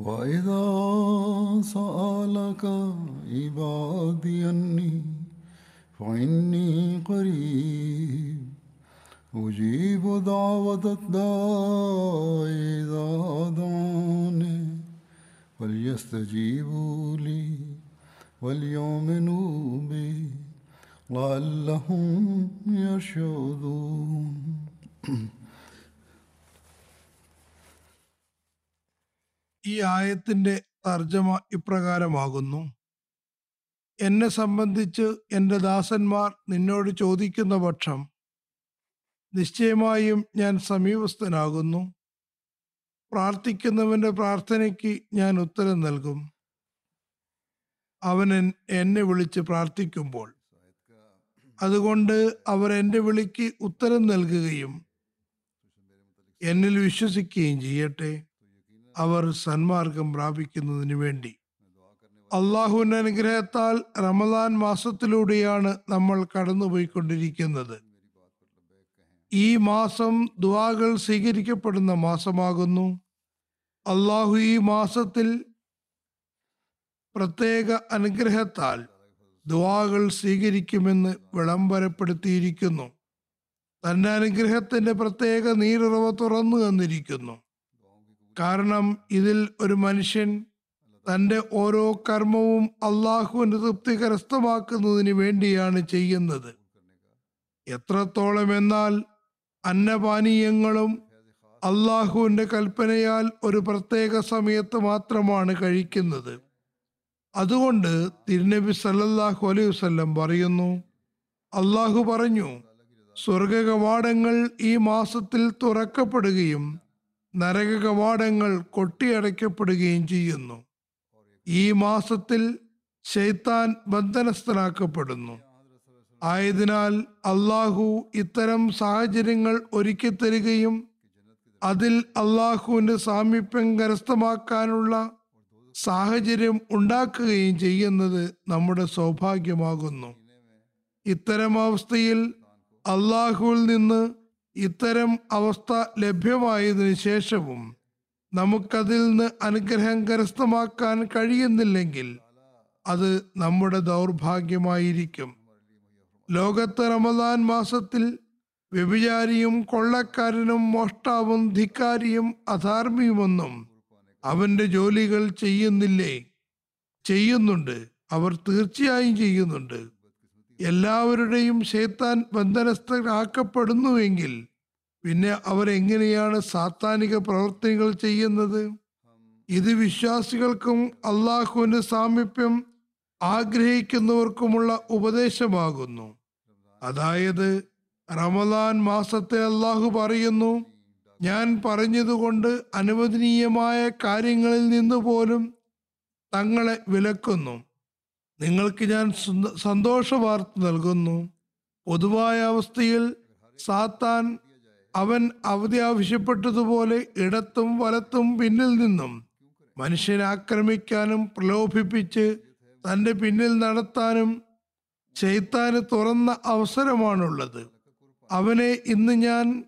وإذا سألك عبادي أني فإني قريب أجيب دعوة الداع إذا دعاني فليستجيبوا لي وليؤمنوا بي لعلهم يرشدون. ഈ ആയത്തിന്റെ തർജമ ഇപ്രകാരമാകുന്നു. എന്നെ സംബന്ധിച്ച് എന്റെ ദാസന്മാർ നിന്നോട് ചോദിക്കുന്ന പക്ഷം നിശ്ചയമായും ഞാൻ സമീപസ്ഥനാകുന്നു. പ്രാർത്ഥിക്കുന്നവന്റെ പ്രാർത്ഥനയ്ക്ക് ഞാൻ ഉത്തരം നൽകും. അവൻ എന്നെ വിളിച്ച് പ്രാർത്ഥിക്കുമ്പോൾ അതുകൊണ്ട് അവർ എന്റെ വിളിക്ക് ഉത്തരം നൽകുകയും എന്നിൽ വിശ്വസിക്കുകയും ചെയ്യട്ടെ. അവർ സന്മാർഗം പ്രാപിക്കുന്നതിന് വേണ്ടി. അള്ളാഹുവിന്റെ അനുഗ്രഹത്താൽ റമദാൻ മാസത്തിലൂടെയാണ് നമ്മൾ കടന്നുപോയിക്കൊണ്ടിരിക്കുന്നത്. ഈ മാസം ദുവാകൾ സ്വീകരിക്കപ്പെടുന്ന മാസമാകുന്നു. അള്ളാഹു ഈ മാസത്തിൽ പ്രത്യേക അനുഗ്രഹത്താൽ ദുവാകൾ സ്വീകരിക്കുമെന്ന് വിളംബരപ്പെടുത്തിയിരിക്കുന്നു. തന്റെ അനുഗ്രഹത്തിന്റെ പ്രത്യേക നീരുറവ തുറന്നു തന്നിരിക്കുന്നു. കാരണം ഇതിൽ ഒരു മനുഷ്യൻ തന്റെ ഓരോ കർമ്മവും അള്ളാഹുവിന് തൃപ്തി കരസ്ഥമാക്കുന്നതിന് വേണ്ടിയാണ് ചെയ്യുന്നത്. എത്രത്തോളം എന്നാൽ അന്നപാനീയങ്ങളും അള്ളാഹുവിന്റെ കൽപ്പനയാൽ ഒരു പ്രത്യേക സമയത്ത് മാത്രമാണ് കഴിക്കുന്നത്. അതുകൊണ്ട് തിരുനബി സല്ലല്ലാഹു അലൈഹി വസല്ലം പറയുന്നു അള്ളാഹു പറഞ്ഞു സ്വർഗ കവാടങ്ങൾ ഈ മാസത്തിൽ തുറക്കപ്പെടുകയും നരക കവാടങ്ങൾ കൊട്ടിയടയ്ക്കപ്പെടുകയും ചെയ്യുന്നു. ഈ മാസത്തിൽ ശൈത്താൻ ബന്ധനസ്ഥനാക്കപ്പെടുന്നു. ആയതിനാൽ അള്ളാഹു ഇത്തരം സാഹചര്യങ്ങൾ ഒരുക്കി തരികയും അതിൽ അള്ളാഹുവിന്റെ സാമീപ്യം കരസ്ഥമാക്കാനുള്ള സാഹചര്യം ഉണ്ടാക്കുകയും ചെയ്യുന്നത് നമ്മുടെ സൗഭാഗ്യമാകുന്നു. ഇത്തരം അവസ്ഥയിൽ അള്ളാഹുവിൽ നിന്ന് ഇത്തരം അവസ്ഥ ലഭ്യമായതിനു ശേഷവും നമുക്കതിൽ നിന്ന് അനുഗ്രഹം കരസ്ഥമാക്കാൻ കഴിയുന്നില്ലെങ്കിൽ അത് നമ്മുടെ ദൗർഭാഗ്യമായിരിക്കും. ലോകത്ത് റമദാൻ മാസത്തിൽ വ്യഭിചാരിയും കൊള്ളക്കാരനും മോഷ്ടാവും ധിക്കാരിയും അധാർമ്മിയുമൊന്നും അവന്റെ ജോലികൾ ചെയ്യുന്നില്ലേ? ചെയ്യുന്നുണ്ട്. അവർ തീർച്ചയായും ചെയ്യുന്നുണ്ട്. എല്ലാവരുടെയും ശേത്താൻ ബന്ധനസ്ഥരാക്കപ്പെടുന്നുവെങ്കിൽ പിന്നെ അവരെങ്ങനെയാണ് സാത്താനിക പ്രവർത്തനങ്ങൾ ചെയ്യുന്നത്? ഇത് വിശ്വാസികൾക്കും അള്ളാഹുവിന്റെ സാമീപ്യം ആഗ്രഹിക്കുന്നവർക്കുമുള്ള ഉപദേശമാകുന്നു. അതായത് റമദാൻ മാസത്തെ അള്ളാഹു പറയുന്നു ഞാൻ പറഞ്ഞതുകൊണ്ട് അനുവദനീയമായ കാര്യങ്ങളിൽ നിന്ന് പോലും തങ്ങളെ വിലക്കുന്നു. നിങ്ങൾക്ക് ഞാൻ സന്തോഷ വാർത്ത നൽകുന്നു. പൊതുവായ അവസ്ഥയിൽ സാത്താൻ അവൻ അവധി ആവശ്യപ്പെട്ടതുപോലെ ഇടത്തും വലത്തും പിന്നിൽ നിന്നും മനുഷ്യനെ ആക്രമിക്കാനും പ്രലോഭിപ്പിച്ച് തന്റെ പിന്നിൽ നടത്താനും ചെയ്ത്താന് തുറന്ന അവസരമാണുള്ളത്. അവനെ ഇന്ന് ഞാൻ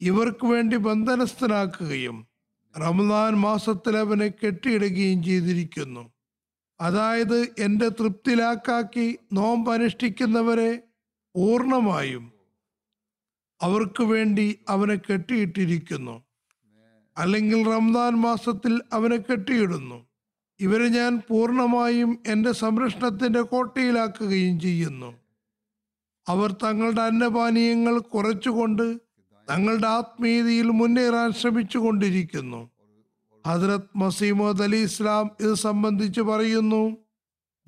ഇവർക്ക് വേണ്ടി ബന്ധനസ്ഥനാക്കുകയും റമദാൻ മാസത്തിൽ അവനെ കെട്ടിയിടുകയും ചെയ്തിരിക്കുന്നു. അതായത് എന്റെ തൃപ്തിലാക്കാക്കി നോമ്പ് അനുഷ്ഠിക്കുന്നവരെ പൂർണമായും അവർക്ക് വേണ്ടി അവനെ കെട്ടിയിട്ടിരിക്കുന്നു. അല്ലെങ്കിൽ റംദാൻ മാസത്തിൽ അവനെ കെട്ടിയിടുന്നു. ഇവരെ ഞാൻ പൂർണമായും എന്റെ സംരക്ഷണത്തിന്റെ കോട്ടയിലാക്കുകയും ചെയ്യുന്നു. അവർ തങ്ങളുടെ അന്നപാനീയങ്ങൾ കുറച്ചുകൊണ്ട് തങ്ങളുടെ ആത്മീയതയിൽ മുന്നേറാൻ ശ്രമിച്ചു കൊണ്ടിരിക്കുന്നു ഹജ്രത് മസീമോദ് അലി ഇസ്ലാം ഇത് സംബന്ധിച്ച് പറയുന്നു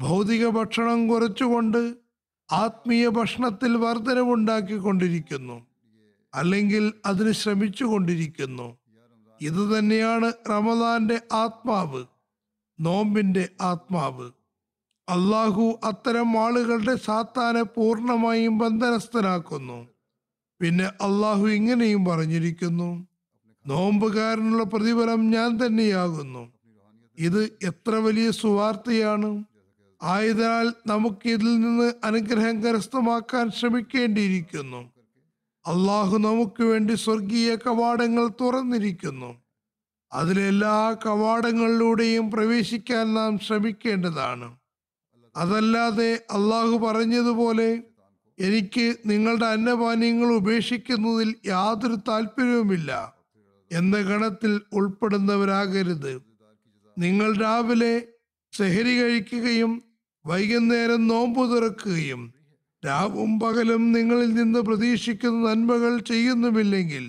ഭൗതിക ഭക്ഷണം കുറച്ചുകൊണ്ട് ആത്മീയ ഭക്ഷണത്തിൽ വർധനവുണ്ടാക്കിക്കൊണ്ടിരിക്കുന്നു. അല്ലെങ്കിൽ അതിന് ശ്രമിച്ചു കൊണ്ടിരിക്കുന്നു ഇത് തന്നെയാണ് റമദാന്റെ ആത്മാവ് നോമ്പിന്റെ ആത്മാവ്. അള്ളാഹു അത്തരം ആളുകളുടെ സാത്താനെ പൂർണമായും ബന്ധനസ്ഥനാക്കുന്നു. പിന്നെ അള്ളാഹു ഇങ്ങനെയും പറഞ്ഞിരിക്കുന്നു നോമ്പുകാരനുള്ള പ്രതിഫലം ഞാൻ തന്നെയാകുന്നു. ഇത് എത്ര വലിയ സുവാർത്തയാണ്. ആയതിനാൽ നമുക്ക് ഇതിൽ നിന്ന് അനുഗ്രഹം കരസ്ഥമാക്കാൻ ശ്രമിക്കേണ്ടിയിരിക്കുന്നു. അള്ളാഹു നമുക്ക് വേണ്ടി സ്വർഗീയ കവാടങ്ങൾ തുറന്നിരിക്കുന്നു. അതിലെല്ലാ കവാടങ്ങളിലൂടെയും പ്രവേശിക്കാൻ നാം ശ്രമിക്കേണ്ടതാണ്. അതല്ലാതെ അള്ളാഹു പറഞ്ഞതുപോലെ എനിക്ക് നിങ്ങളുടെ അന്നപാനീയങ്ങൾ ഉപേക്ഷിക്കുന്നതിൽ യാതൊരു താല്പര്യവുമില്ല. എന്ന ഗണത്തിൽ ഉൾപ്പെടുന്നവരാകരുത്. നിങ്ങൾ രാവിലെ സെഹരി കഴിക്കുകയും വൈകുന്നേരം നോമ്പു തുറക്കുകയും രാവും പകലും നിങ്ങളിൽ നിന്ന് പ്രതീക്ഷിക്കുന്ന നന്മകൾ ചെയ്യുന്നുമില്ലെങ്കിൽ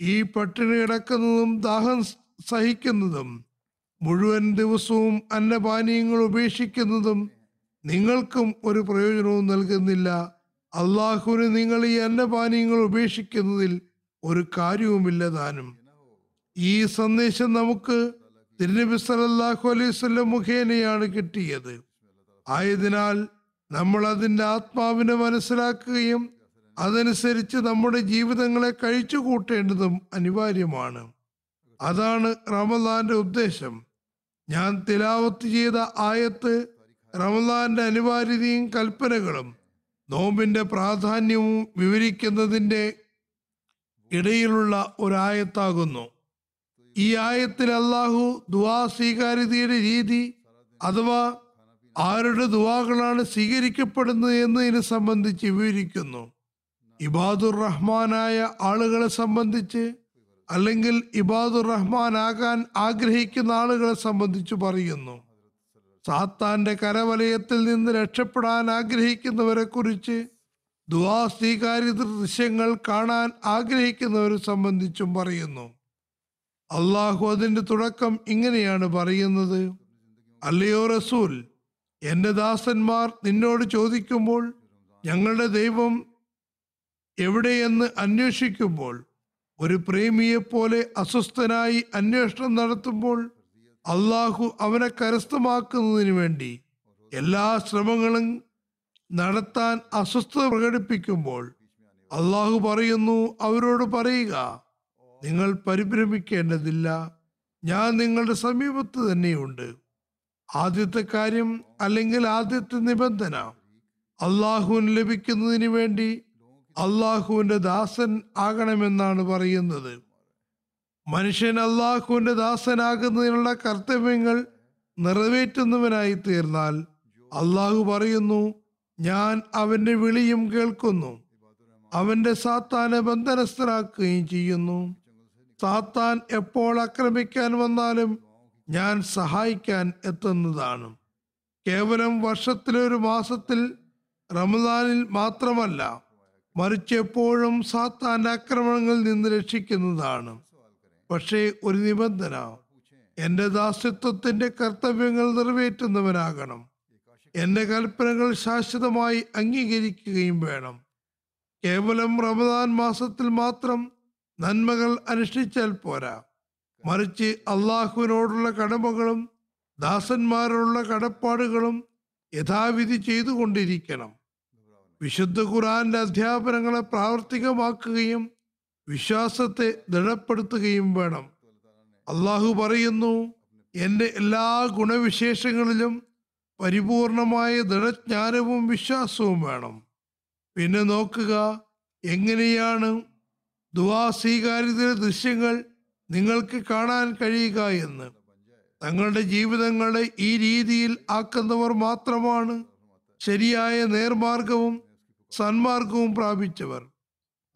ഈ പട്ടിണി കിടക്കുന്നതും ദാഹം സഹിക്കുന്നതും മുഴുവൻ ദിവസവും അന്നപാനീയങ്ങൾ ഉപേക്ഷിക്കുന്നതും നിങ്ങൾക്കും ഒരു പ്രയോജനവും നൽകുന്നില്ല. അള്ളാഹുവിന് നിങ്ങൾ ഈ അന്നപാനീയങ്ങൾ ഉപേക്ഷിക്കുന്നതിൽ ഒരു കാര്യവുമില്ല താനും. ഈ സന്ദേശം നമുക്ക് തിരുനബി സലല്ലാഹു അലൈഹി വസല്ലം മുഖേനയാണ് കിട്ടിയത്. ആയതിനാൽ നമ്മൾ അതിന്റെ ആത്മാവിനെ മനസ്സിലാക്കുകയും അതനുസരിച്ച് നമ്മുടെ ജീവിതങ്ങളെ കഴിച്ചു കൂട്ടേണ്ടതും അനിവാര്യമാണ്. അതാണ് റമദാന്റെ ഉദ്ദേശം. ഞാൻ തിലാവത്ത് ചെയ്ത ആയത്ത് റമദാന്റെ അനിവാര്യതയും കൽപ്പനകളും നോമ്പിന്റെ പ്രാധാന്യവും വിവരിക്കുന്നതിന്റെ ഇടയിലുള്ള ഒരായത്താകുന്നു. ഈ ആയത്തിൽ അള്ളാഹു ദുവാ സ്വീകാര്യതയുടെ രീതി അഥവാ ആരുടെ ദുവാകളാണ് സ്വീകരിക്കപ്പെടുന്നത് എന്നതിനെ സംബന്ധിച്ച് വിവരിക്കുന്നു. ഇബാദുർ റഹ്മാനായ ആളുകളെ സംബന്ധിച്ച് അല്ലെങ്കിൽ ഇബാദുർ റഹ്മാൻ ആകാൻ ആഗ്രഹിക്കുന്ന ആളുകളെ സംബന്ധിച്ച് പറയുന്നു. സാത്താന്റെ കരവലയത്തിൽ നിന്ന് രക്ഷപ്പെടാൻ ആഗ്രഹിക്കുന്നവരെ കുറിച്ച് ദുവാ സ്വീകാര്യത ദൃശ്യങ്ങൾ കാണാൻ ആഗ്രഹിക്കുന്നവരെ സംബന്ധിച്ചും പറയുന്നു. അള്ളാഹു അതിന്റെ തുടക്കം ഇങ്ങനെയാണ് പറയുന്നത്. അല്ലയോ റസൂൽ എന്റെ ദാസന്മാർ നിന്നോട് ചോദിക്കുമ്പോൾ ഞങ്ങളുടെ ദൈവം എവിടെയെന്ന് അന്വേഷിക്കുമ്പോൾ ഒരു പ്രേമിയെപ്പോലെ അസ്വസ്ഥനായി അന്വേഷണം നടത്തുമ്പോൾ അള്ളാഹു അവനെ കരസ്ഥമാക്കുന്നതിന് വേണ്ടി എല്ലാ ശ്രമങ്ങളും നടത്താൻ അസ്വസ്ഥത പ്രകടിപ്പിക്കുമ്പോൾ അള്ളാഹു പറയുന്നു അവരോട് പറയുക നിങ്ങൾ പരിഭ്രമിക്കേണ്ടതില്ല. ഞാൻ നിങ്ങളുടെ സമീപത്ത് തന്നെയുണ്ട്. ആദ്യത്തെ കാര്യം അല്ലെങ്കിൽ ആദ്യത്തെ നിബന്ധന. അള്ളാഹുവിന് ലഭിക്കുന്നതിന് വേണ്ടി അള്ളാഹുവിന്റെ ദാസൻ ആകണമെന്നാണ് പറയുന്നത്. മനുഷ്യൻ അള്ളാഹുവിന്റെ ദാസനാകുന്നതിനുള്ള കർത്തവ്യങ്ങൾ നിറവേറ്റുന്നവനായി തീർന്നാൽ അള്ളാഹു പറയുന്നു ഞാൻ അവന്റെ വിളിയും കേൾക്കുന്നു. അവന്റെ സാത്താനെ ബന്ധനസ്ഥനാക്കുകയും ചെയ്യുന്നു. സാത്താൻ എപ്പോൾ ആക്രമിക്കാൻ വന്നാലും ഞാൻ സഹായിക്കാൻ എത്തുന്നതാണ്. കേവലം വർഷത്തിലെ ഒരു മാസത്തിൽ റമദാനിൽ മാത്രമല്ല മറിച്ച് എപ്പോഴും സാത്താന്റെ ആക്രമണങ്ങളിൽ നിന്ന് രക്ഷിക്കുന്നതാണ്. പക്ഷേ ഒരു നിബന്ധന എന്റെ ദാസ്യത്വത്തിന്റെ കർത്തവ്യങ്ങൾ നിറവേറ്റുന്നവനാകണം. എന്റെ കൽപ്പനകൾ ശാശ്വതമായി അംഗീകരിക്കുകയും വേണം. കേവലം റമദാൻ മാസത്തിൽ മാത്രം നന്മകൾ അനുഷ്ഠിച്ചാൽ പോരാ. മറിച്ച് അള്ളാഹുവിനോടുള്ള കടമകളും ദാസന്മാരോടുള്ള കടപ്പാടുകളും യഥാവിധി ചെയ്തുകൊണ്ടിരിക്കണം. വിശുദ്ധ ഖുറാന്റെ അധ്യാപനങ്ങളെ പ്രാവർത്തികമാക്കുകയും വിശ്വാസത്തെ ദൃഢപ്പെടുത്തുകയും വേണം. അള്ളാഹു പറയുന്നു എന്റെ എല്ലാ ഗുണവിശേഷങ്ങളിലും പരിപൂർണമായ ദൃഢജ്ഞാനവും വിശ്വാസവും വേണം. പിന്നെ നോക്കുക എങ്ങനെയാണ് ദുവാ സ്വീകാര്യതയുടെ ദൃശ്യങ്ങൾ നിങ്ങൾക്ക് കാണാൻ കഴിയുക എന്ന്. തങ്ങളുടെ ജീവിതങ്ങളെ ഈ രീതിയിൽ ആക്കുന്നവർ മാത്രമാണ് ശരിയായ നേർമാർഗവും സന്മാർഗവും പ്രാപിച്ചവർ.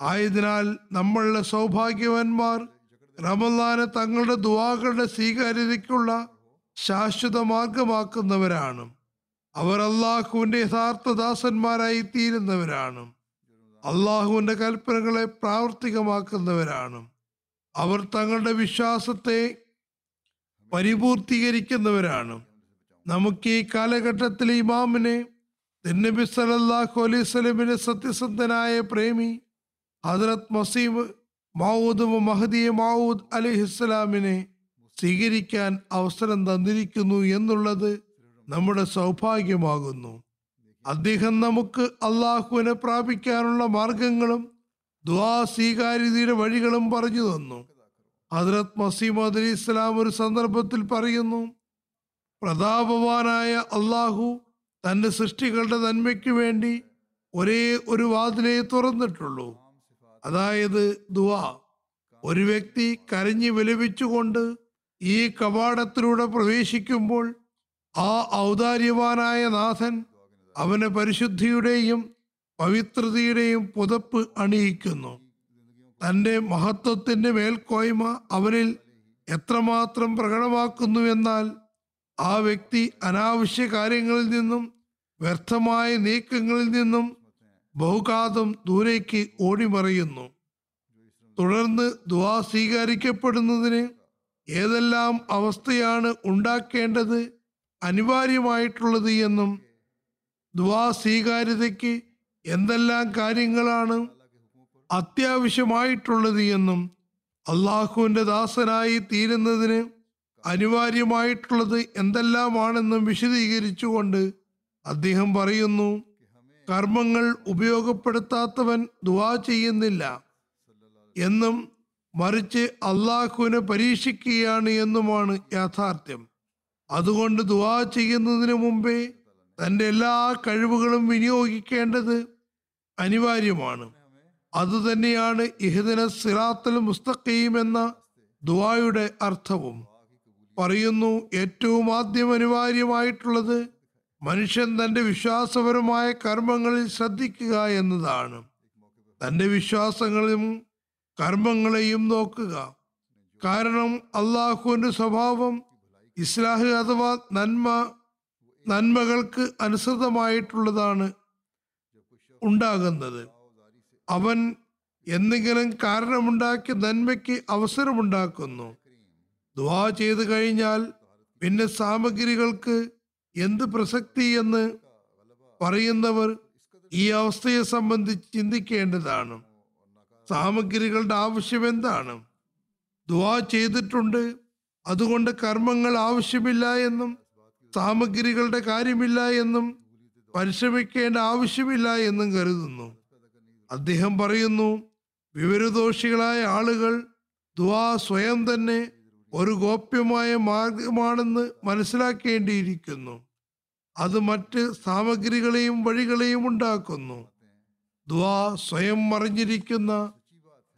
ആയതിനാൽ നമ്മളുടെ സൗഭാഗ്യവാന്മാർ റമദാനെ തങ്ങളുടെ ദുവാകളുടെ സ്വീകാര്യതയ്ക്കുള്ള ശാശ്വത മാർഗമാക്കുന്നവരാണ്. അവർ അള്ളാഹുവിന്റെ യഥാർത്ഥ ദാസന്മാരായി തീരുന്നവരാണ് അള്ളാഹുവിന്റെ കൽപ്പനകളെ പ്രാവർത്തികമാക്കുന്നവരാണ്. അവർ തങ്ങളുടെ വിശ്വാസത്തെ പരിപൂർത്തീകരിക്കുന്നവരാണ്. നമുക്ക് ഈ കാലഘട്ടത്തിലെ ഇമാമിനെ നബി സല്ലല്ലാഹു അലൈഹി സ്വലമിന്റെ സത്യസന്ധനായ പ്രേമി ഹദ്രത് മസീബ് മാവൂദ് മഹദി മാവൂദ് അലിഹിസ്സലാമിനെ സ്വീകരിക്കാൻ അവസരം തന്നിരിക്കുന്നു എന്നുള്ളത് നമ്മുടെ സൗഭാഗ്യമാകുന്നു. അദ്ദേഹം നമുക്ക് അള്ളാഹുവിനെ പ്രാപിക്കാനുള്ള മാർഗങ്ങളും ദ്വാ സ്വീകാര്യതയുടെ വഴികളും പറഞ്ഞു തന്നു. ഹദ്രത് മസീമദ് അലി ഇസ്ലാം ഒരു സന്ദർഭത്തിൽ പറയുന്നു പ്രതാപവാനായ അള്ളാഹു തന്റെ സൃഷ്ടികളുടെ നന്മയ്ക്ക് വേണ്ടി ഒരേ ഒരു വാതിലേ തുറന്നിട്ടുള്ളൂ. അതായത് ദുവാ ഒരു വ്യക്തി കരഞ്ഞു വിലപിച്ചുകൊണ്ട് ഈ കവാടത്തിലൂടെ പ്രവേശിക്കുമ്പോൾ ആ ഔദാര്യവാനായ നാഥൻ അവന് പരിശുദ്ധിയുടെയും പവിത്രതയുടെയും പുതപ്പ് അണിയിക്കുന്നു. തന്റെ മഹത്വത്തിന്റെ മേൽക്കോയ്മ അവനിൽ എത്രമാത്രം പ്രകടമാക്കുന്നുവെന്നാൽ ആ വ്യക്തി അനാവശ്യ കാര്യങ്ങളിൽ നിന്നും വ്യർത്ഥമായ നീക്കങ്ങളിൽ നിന്നും ബഹുഘാതം ദൂരേക്ക് ഓടിമറിയുന്നു. തുടർന്ന് ദ്വാ സ്വീകരിക്കപ്പെടുന്നതിന് ഏതെല്ലാം അവസ്ഥയാണ് ഉണ്ടാക്കേണ്ടത് അനിവാര്യമായിട്ടുള്ളത് എന്നും ദ്വാ സ്വീകാര്യതയ്ക്ക് എന്തെല്ലാം കാര്യങ്ങളാണ് അത്യാവശ്യമായിട്ടുള്ളത് എന്നും അള്ളാഹുവിന്റെ ദാസനായി തീരുന്നതിന് അനിവാര്യമായിട്ടുള്ളത് എന്തെല്ലാമാണെന്നും വിശദീകരിച്ചുകൊണ്ട് അദ്ദേഹം പറയുന്നു കർമ്മങ്ങൾ ഉപയോഗപ്പെടുത്താത്തവൻ ദുവാ ചെയ്യുന്നില്ല എന്നും മറിച്ച് അള്ളാഹുവിനെ പരീക്ഷിക്കുകയാണ് എന്നുമാണ് യാഥാർത്ഥ്യം. അതുകൊണ്ട് ദുവാ ചെയ്യുന്നതിന് മുമ്പേ തന്റെ എല്ലാ കഴിവുകളും വിനിയോഗിക്കേണ്ടത് അനിവാര്യമാണ്. അതുതന്നെയാണ് ഇഹദിന സിറാത്തൽ മുസ്തഖീം എന്ന ദുവായുടെ അർത്ഥവും. പറയുന്നു ഏറ്റവും ആദ്യം അനിവാര്യമായിട്ടുള്ളത് മനുഷ്യൻ തന്റെ വിശ്വാസപരമായ കർമ്മങ്ങളിൽ ശ്രദ്ധിക്കുക എന്നതാണ്. തന്റെ വിശ്വാസങ്ങളും കർമ്മങ്ങളെയും നോക്കുക. കാരണം അള്ളാഹുവിന്റെ സ്വഭാവം ഇസ്ലാഹ് അഥവാ നന്മ നന്മകൾക്ക് അനുസൃതമായിട്ടുള്ളതാണ് ഉണ്ടാകുന്നത്. അവൻ എന്തെങ്കിലും കാരണമുണ്ടാക്കി നന്മയ്ക്ക് അവസരമുണ്ടാക്കുന്നു. ദ്വാ ചെയ്തു കഴിഞ്ഞാൽ പിന്നെ സാമഗ്രികൾക്ക് എന്ത് പ്രസക്തി എന്ന് പറയുന്നവർ ഈ അവസ്ഥയെ സംബന്ധിച്ച് ചിന്തിക്കേണ്ടതാണ്. സാമഗ്രികളുടെ ആവശ്യം എന്താണ്? ദ്വാ ചെയ്തിട്ടുണ്ട്. അതുകൊണ്ട് കർമ്മങ്ങൾ ആവശ്യമില്ല എന്നും സാമഗ്രികളുടെ കാര്യമില്ല എന്നും പരിശ്രമിക്കേണ്ട ആവശ്യമില്ല എന്നും കരുതുന്നു. അദ്ദേഹം പറയുന്നു വിവരദോഷികളായ ആളുകൾ ദ്വാ സ്വയം തന്നെ ഒരു ഗോപ്യമായ മാർഗമാണെന്ന് മനസ്സിലാക്കേണ്ടിയിരിക്കുന്നു. അത് മറ്റ് സാമഗ്രികളെയും വഴികളെയും ഉണ്ടാക്കുന്നു. ദ്വാ സ്വയം മറിഞ്ഞിരിക്കുന്ന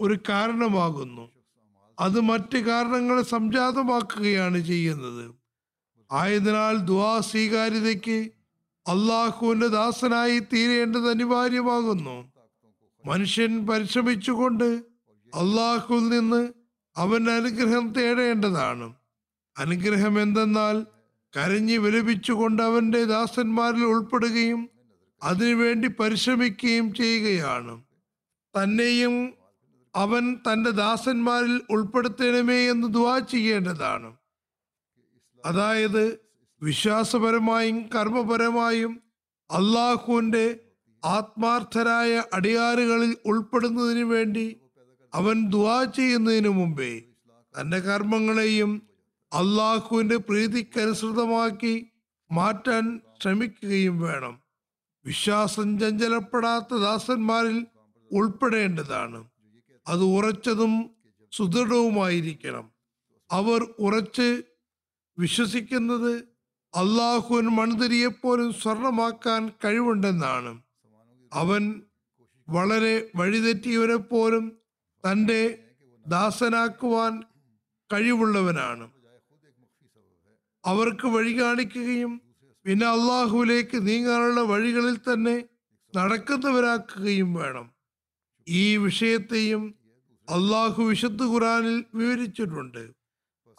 ഒരു കാരണമാകുന്നു. അത് മറ്റ് കാരണങ്ങളെ സംജാതമാക്കുകയാണ് ചെയ്യുന്നത്. ആയതിനാൽ ദ്വാ സ്വീകാര്യതയ്ക്ക് അള്ളാഹുവിന്റെ ദാസനായി തീരേണ്ടത് അനിവാര്യമാകുന്നു. മനുഷ്യൻ പരിശ്രമിച്ചുകൊണ്ട് അള്ളാഹുവിൽ നിന്ന് അവൻ അനുഗ്രഹം തേടേണ്ടതാണ്. അനുഗ്രഹം എന്തെന്നാൽ കരഞ്ഞു വിലപിച്ചുകൊണ്ട് അവന്റെ ദാസന്മാരിൽ ഉൾപ്പെടുകയും അതിനുവേണ്ടി പരിശ്രമിക്കുകയും ചെയ്യുകയാണ്. തന്നെയും അവൻ തന്റെ ദാസന്മാരിൽ ഉൾപ്പെടുത്തണമേ എന്ന് ദുവാ ചെയ്യേണ്ടതാണ്. അതായത് വിശ്വാസപരമായും കർമ്മപരമായും അള്ളാഹുവിന്റെ ആത്മാർത്ഥരായ അടിയാറുകളിൽ ഉൾപ്പെടുന്നതിനു വേണ്ടി അവൻ ദുവാ ചെയ്യുന്നതിനു മുമ്പേ തന്റെ കർമ്മങ്ങളെയും അള്ളാഹുവിന്റെ പ്രീതിക്കനുസൃതമാക്കി മാറ്റാൻ ശ്രമിക്കുകയും വേണം. വിശ്വാസം ചഞ്ചലപ്പെടാത്ത ദാസന്മാരിൽ ഉൾപ്പെടേണ്ടതാണ്. അത് ഉറച്ചതും സുദൃഢവുമായിരിക്കണം. അവർ ഉറച്ച് വിശ്വസിക്കുന്നത് അള്ളാഹുവിന് മൺതിരിയെപ്പോലും സ്വർണമാക്കാൻ കഴിവുണ്ടെന്നാണ്. അവൻ വളരെ വഴിതെറ്റിയവരെ പോലും തന്റെ ദാസനാക്കുവാൻ കഴിവുള്ളവനാണ്. അവർക്ക് വഴി കാണിക്കുകയും പിന്നെ അള്ളാഹുവിലേക്ക് നീങ്ങാനുള്ള വഴികളിൽ തന്നെ നടക്കുന്നവരാക്കുകയും വേണം. ഈ വിഷയത്തെയും അള്ളാഹു വിശുദ്ധ ഖുറാനിൽ വിവരിച്ചിട്ടുണ്ട്.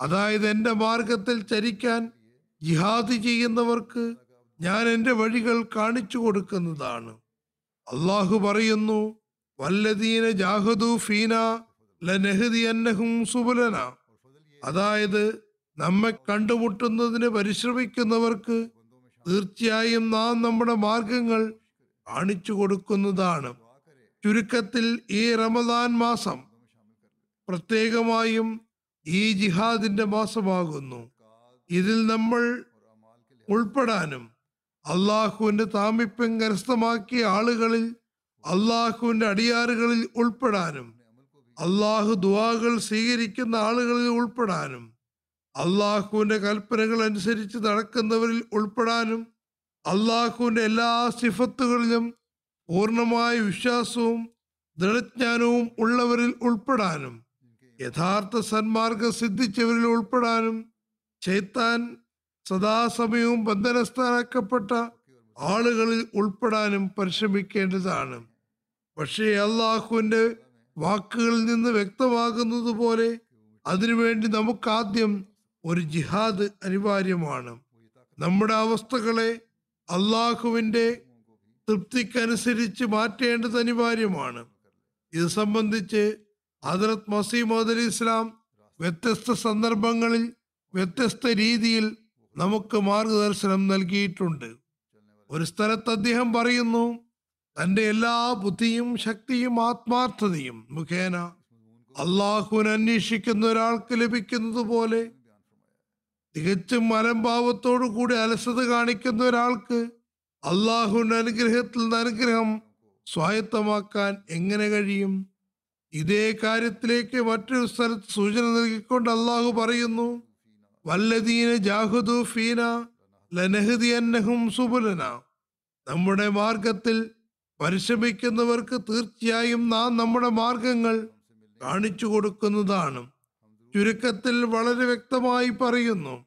അതായത് എന്റെ മാർഗത്തിൽ ചരിക്കാൻ ജിഹാദ് ചെയ്യുന്നവർക്ക് ഞാൻ എന്റെ വഴികൾ കാണിച്ചു കൊടുക്കുന്നതാണ്. അള്ളാഹു പറയുന്നു വല്ലദീന ജാഹദു ഫീന ലനഹദി അന്നഹും സുബുലന. അതായത് നമ്മെ കണ്ടുമുട്ടുന്നതിന് പരിശ്രമിക്കുന്നവർക്ക് തീർച്ചയായും നാം നമ്മുടെ മാർഗങ്ങൾ കാണിച്ചു കൊടുക്കുന്നതാണ്. ചുരുക്കത്തിൽ ഈ റമദാൻ മാസം പ്രത്യേകമായും ഈ ജിഹാദിന്റെ മാസമാകുന്നു. ഇതിൽ നമ്മൾ ഉൾപ്പെടാനും അള്ളാഹുവിന്റെ താമിപ്പ്യം കരസ്ഥമാക്കിയ ആളുകളിൽ അള്ളാഹുവിന്റെ അടിയാറുകളിൽ ഉൾപ്പെടാനും അള്ളാഹു ദുവാകൾ സ്വീകരിക്കുന്ന ആളുകളിൽ ഉൾപ്പെടാനും അള്ളാഹുവിന്റെ കൽപ്പനകൾ അനുസരിച്ച് നടക്കുന്നവരിൽ ഉൾപ്പെടാനും അള്ളാഹുവിന്റെ എല്ലാ സിഫത്തുകളിലും പൂർണമായ വിശ്വാസവും ദൃഢജ്ഞാനവും ഉള്ളവരിൽ ഉൾപ്പെടാനും യഥാർത്ഥ സന്മാർഗം സിദ്ധിച്ചവരിൽ ഉൾപ്പെടാനും ചൈത്താൻ സദാസമയവും ബന്ധനസ്ഥാനാക്കപ്പെട്ട ആളുകളിൽ ഉൾപ്പെടാനും പരിശ്രമിക്കേണ്ടതാണ്. പക്ഷേ അള്ളാഹുവിന്റെ വാക്കുകളിൽ നിന്ന് വ്യക്തമാകുന്നത് പോലെ അതിനുവേണ്ടി നമുക്കാദ്യം ഒരു ജിഹാദ് അനിവാര്യമാണ്. നമ്മുടെ അവസ്ഥകളെ അള്ളാഹുവിന്റെ തൃപ്തിക്കനുസരിച്ച് മാറ്റേണ്ടത് അനിവാര്യമാണ്. ഇത് സംബന്ധിച്ച് ഹജറത് മസീമദ് അലി ഇസ്ലാം വ്യത്യസ്ത സന്ദർഭങ്ങളിൽ വ്യത്യസ്ത രീതിയിൽ നമുക്ക് മാർഗദർശനം നൽകിയിട്ടുണ്ട്. ഒരു സ്ഥലത്ത് അദ്ദേഹം പറയുന്നു തന്റെ എല്ലാ ബുദ്ധിയും ശക്തിയും ആത്മാർത്ഥതയും മുഖേന അള്ളാഹുവിനെ അന്വേഷിക്കുന്ന ഒരാൾക്ക് ലഭിക്കുന്നത് പോലെ തികച്ചും അലംഭാവത്തോടു കൂടി അലസത കാണിക്കുന്ന ഒരാൾക്ക് അള്ളാഹുവിന്റെ അനുഗ്രഹത്തിൽ നിന്ന് അനുഗ്രഹം സ്വായത്തമാക്കാൻ എങ്ങനെ കഴിയും? ഇതേ കാര്യത്തിലേക്ക് മറ്റൊരു സ്ഥലത്ത് സൂചന നൽകിക്കൊണ്ട് അള്ളാഹു പറയുന്നു വല്ലദീന ജാഹുദു ഫീന ലനഹദിയന്നഹും സുബുലന. നമ്മുടെ മാർഗത്തിൽ പരിശ്രമിക്കുന്നവർക്ക് തീർച്ചയായും നാം നമ്മുടെ മാർഗങ്ങൾ കാണിച്ചു കൊടുക്കുന്നതാണ്. ചുരുക്കത്തിൽ വളരെ വ്യക്തമായി പറയുന്നു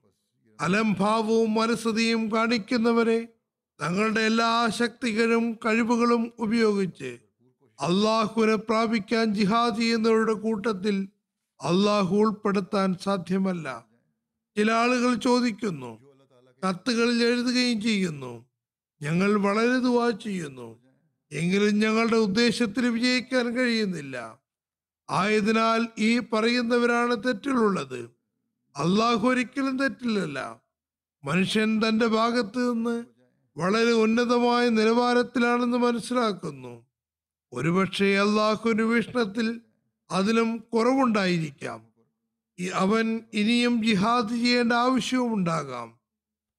അലംഭാവവും മനസ്സതിയും കാണിക്കുന്നവരെ തങ്ങളുടെ എല്ലാ ശക്തികളും കഴിവുകളും ഉപയോഗിച്ച് അള്ളാഹുവിനെ പ്രാപിക്കാൻ ജിഹാദ് ചെയ്യുന്നവരുടെ കൂട്ടത്തിൽ അള്ളാഹു ഉൾപ്പെടുത്താൻ സാധ്യമല്ല. ചില ആളുകൾ ചോദിക്കുന്നു കത്തുകളിൽ എഴുതുകയും ചെയ്യുന്നു ഞങ്ങൾ വളരെ ദുവാ ചെയ്യുന്നു എങ്കിലും ഞങ്ങളുടെ ഉദ്ദേശത്തിൽ വിജയിക്കാൻ കഴിയുന്നില്ല. ആയതിനാൽ ഈ പറയുന്നവരാണ് തെറ്റിലുള്ളത് അള്ളാഹു ഒരിക്കലും തെറ്റില്ലല്ല. മനുഷ്യൻ തന്റെ ഭാഗത്ത് നിന്ന് വളരെ ഉന്നതമായ നിലവാരത്തിലാണെന്ന് മനസ്സിലാക്കുന്നു. ഒരുപക്ഷെ അള്ളാഹുവിന്റെ വീക്ഷണത്തിൽ അതിലും കുറവുണ്ടായിരിക്കാം. അവൻ ഇനിയും ജിഹാദ് ചെയ്യേണ്ട ആവശ്യവും ഉണ്ടാകാം.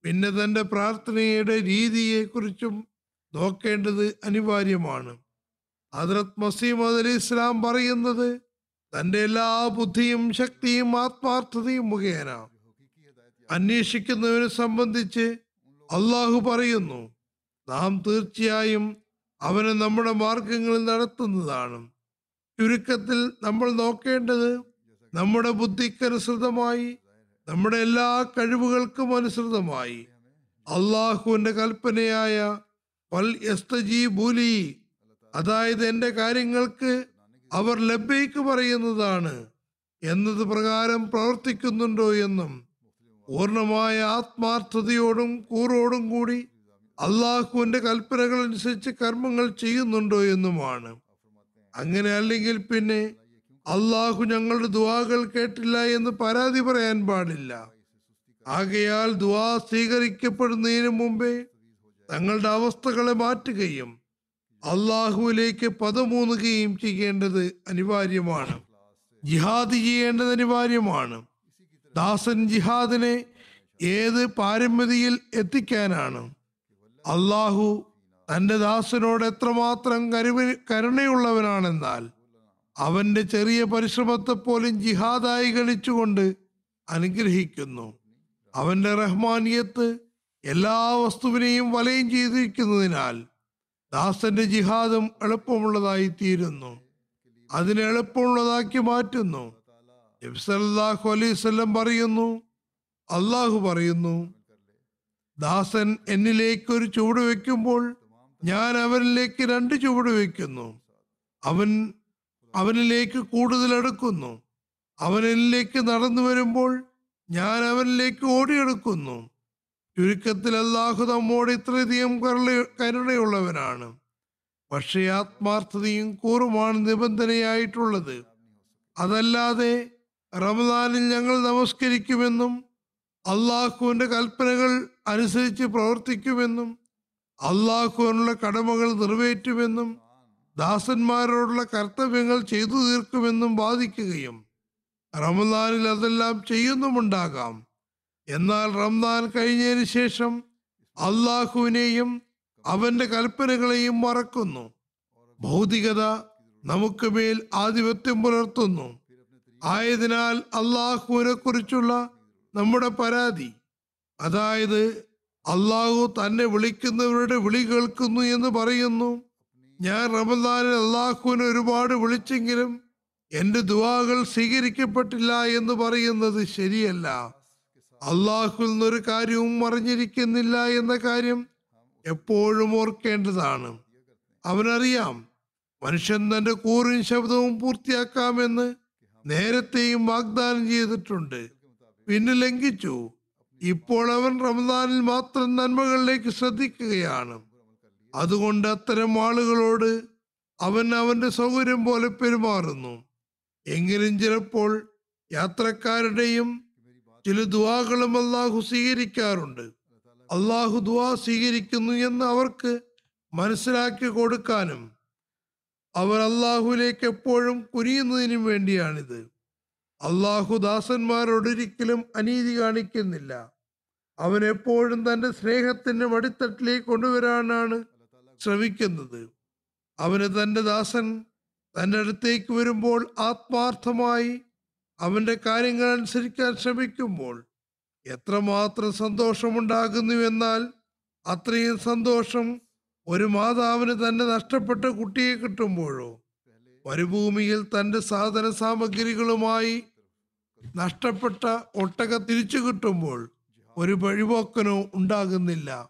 പിന്നെ തന്റെ പ്രാർത്ഥനയുടെ രീതിയെക്കുറിച്ചും നോക്കേണ്ടത് അനിവാര്യമാണ്. ഹദ്രത് മസീമദ് അലി ഇസ്ലാം പറയുന്നത് തന്റെ എല്ലാ ബുദ്ധിയും ശക്തിയും ആത്മാർത്ഥതയും മുഖേന. അന്വേഷിക്കുന്നവനെ സംബന്ധിച്ച് അള്ളാഹു പറയുന്നു നാം തീർച്ചയായും അവനെ നമ്മുടെ മാർഗങ്ങളിൽ നടത്തുന്നതാണ്. ചുരുക്കത്തിൽ നമ്മൾ നോക്കേണ്ടത് നമ്മുടെ ബുദ്ധിക്കനുസൃതമായി നമ്മുടെ എല്ലാ കഴിവുകൾക്കും അനുസൃതമായി. അള്ളാഹുവിന്റെ കൽപ്പനയായ യസ്തജീബൂലി അതായത് എന്റെ കാര്യങ്ങൾക്ക് അവർ ലബ്ബൈക്ക് പറയുന്നതാണ്. എന്നത് പ്രകാരം പ്രവർത്തിക്കുന്നുണ്ടോ എന്നും പൂർണമായ ആത്മാർത്ഥതയോടും കൂറോടും കൂടി അള്ളാഹുവിന്റെ കൽപ്പനകൾ അനുസരിച്ച് കർമ്മങ്ങൾ ചെയ്യുന്നുണ്ടോ എന്നുമാണ്. അങ്ങനെ അല്ലെങ്കിൽ പിന്നെ അള്ളാഹു ഞങ്ങളുടെ ദുവാകൾ കേട്ടില്ല എന്ന് പരാതി പറയാൻ പാടില്ല. ആകയാൽ ദുവാ സ്വീകരിക്കപ്പെടുന്നതിന് മുമ്പേ തങ്ങളുടെ അവസ്ഥകളെ മാറ്റുകയും അള്ളാഹുവിലേക്ക് പദമൂന്നുകയും ചെയ്യേണ്ടത് അനിവാര്യമാണ്. ജിഹാദ് ചെയ്യേണ്ടത് അനിവാര്യമാണ്. ദാസൻ ജിഹാദിനെ ഏത് പാരമ്യതയിൽ എത്തിക്കാനാണ്? അള്ളാഹു തന്റെ ദാസനോട് എത്രമാത്രം കരുവ കരുണയുള്ളവനാണെന്നാൽ അവന്റെ ചെറിയ പരിശ്രമത്തെ പോലും ജിഹാദായി ഗണിച്ചുകൊണ്ട് അനുഗ്രഹിക്കുന്നു. അവന്റെ റഹ്മാനിയത്ത് എല്ലാ വസ്തുവിനെയും വലയം ചെയ്തിരിക്കുന്നതിനാൽ ദാസന്റെ ജിഹാദും എളുപ്പമുള്ളതായി തീരുന്നു. അതിനെ എളുപ്പമുള്ളതാക്കി മാറ്റുന്നു. നബ്സല്ലാഹു അലൈവല്ലം പറയുന്നു അള്ളാഹു പറയുന്നു ദാസൻ എന്നിലേക്ക് ഒരു ചുവട് വെക്കുമ്പോൾ ഞാൻ അവനിലേക്ക് രണ്ട് ചുവട് വെക്കുന്നു അവൻ അവനിലേക്ക് കൂടുതൽ അടുക്കുന്നു. അവനിലേക്ക് നടന്നു വരുമ്പോൾ ഞാൻ അവനിലേക്ക് ഓടിയെടുക്കുന്നു. ചുരുക്കത്തിൽ അല്ലാഹു നമ്മോട് ഇത്രയധികം കരുണ- കരുണയുള്ളവനാണ്. പക്ഷേ ആത്മാർത്ഥതയും കൂറുമാണ് നിബന്ധനയായിട്ടുള്ളത്. അതല്ലാതെ റമദാനിൽ ഞങ്ങൾ നമസ്കരിക്കുമെന്നും അള്ളാഹുവിന്റെ കൽപ്പനകൾ അനുസരിച്ച് പ്രവർത്തിക്കുമെന്നും അള്ളാഹുവിനുള്ള കടമകൾ നിറവേറ്റുമെന്നും ദാസന്മാരോടുള്ള കർത്തവ്യങ്ങൾ ചെയ്തു തീർക്കുമെന്നും വാദിക്കുകയും റമദാനിൽ അതെല്ലാം ചെയ്യുന്നുമുണ്ടാകാം. എന്നാൽ റംദാൻ കഴിഞ്ഞതിന് ശേഷം അള്ളാഹുവിനെയും അവന്റെ കൽപ്പനകളെയും മറക്കുന്നു. ഭൗതികത നമുക്ക് മേൽ ആധിപത്യം പുലർത്തുന്നു. ആയതിനാൽ അള്ളാഹുവിനെ കുറിച്ചുള്ള നമ്മുടെ പരാതി അതായത് അള്ളാഹു തന്നെ വിളിക്കുന്നവരുടെ വിളി കേൾക്കുന്നു എന്ന് പറയുന്നു. ഞാൻ റമദാനിൽ അള്ളാഹുവിനെ ഒരുപാട് വിളിച്ചെങ്കിലും എന്റെ ദുവാകൾ സ്വീകരിക്കപ്പെട്ടില്ല എന്ന് പറയുന്നത് ശരിയല്ല. അള്ളാഹുൽ നിന്നൊരു കാര്യവും മറിഞ്ഞിരിക്കുന്നില്ല എന്ന കാര്യം എപ്പോഴും ഓർക്കേണ്ടതാണ്. അവനറിയാം മനുഷ്യൻ തന്റെ കൂറും ശബ്ദവും പൂർത്തിയാക്കാമെന്ന് നേരത്തെയും വാഗ്ദാനം ചെയ്തിട്ടുണ്ട്. പിന്നെ ലംഘിച്ചു. ഇപ്പോൾ അവൻ റമദാനിൽ മാത്രം നന്മകളിലേക്ക് ശ്രദ്ധിക്കുകയാണ്. അതുകൊണ്ട് അത്തരം ആളുകളോട് അവൻ അവന്റെ സൗകര്യം പോലെ പെരുമാറുന്നു. എങ്കിലും ചിലപ്പോൾ യാത്രക്കാരുടെയും ചില ദുവാകളും അള്ളാഹു സ്വീകരിക്കാറുണ്ട്. അള്ളാഹു ദുവാ സ്വീകരിക്കുന്നു എന്ന് അവർക്ക് മനസ്സിലാക്കി കൊടുക്കാനും അവർ അള്ളാഹുലേക്ക് എപ്പോഴും കുനിയുന്നതിനും വേണ്ടിയാണിത്. അള്ളാഹു ദാസന്മാരോടൊരിക്കലും അനീതി കാണിക്കുന്നില്ല. അവൻ എപ്പോഴും തന്റെ സ്നേഹത്തിന്റെ വടിത്തട്ടിലേക്ക് കൊണ്ടുവരാനാണ് ശ്രമിക്കുന്നത് അവന് തന്റെ ദാസൻ തന്റെ അടുത്തേക്ക് വരുമ്പോൾ ആത്മാർത്ഥമായി അവന്റെ കാര്യങ്ങൾ അനുസരിക്കാൻ ശ്രമിക്കുമ്പോൾ എത്രമാത്രം സന്തോഷമുണ്ടാകുന്നു എന്നാൽ അത്രയും സന്തോഷം ഒരു മാതാവിന് തന്റെ നഷ്ടപ്പെട്ട കുട്ടിയെ കിട്ടുമ്പോഴോ? മരുഭൂമിയിൽ തന്റെ സാധന സാമഗ്രികളുമായി നഷ്ടപ്പെട്ട ഒട്ടക തിരിച്ചു കിട്ടുമ്പോൾ ഒരു വഴിപോക്കനോ ഉണ്ടാകുന്നില്ല.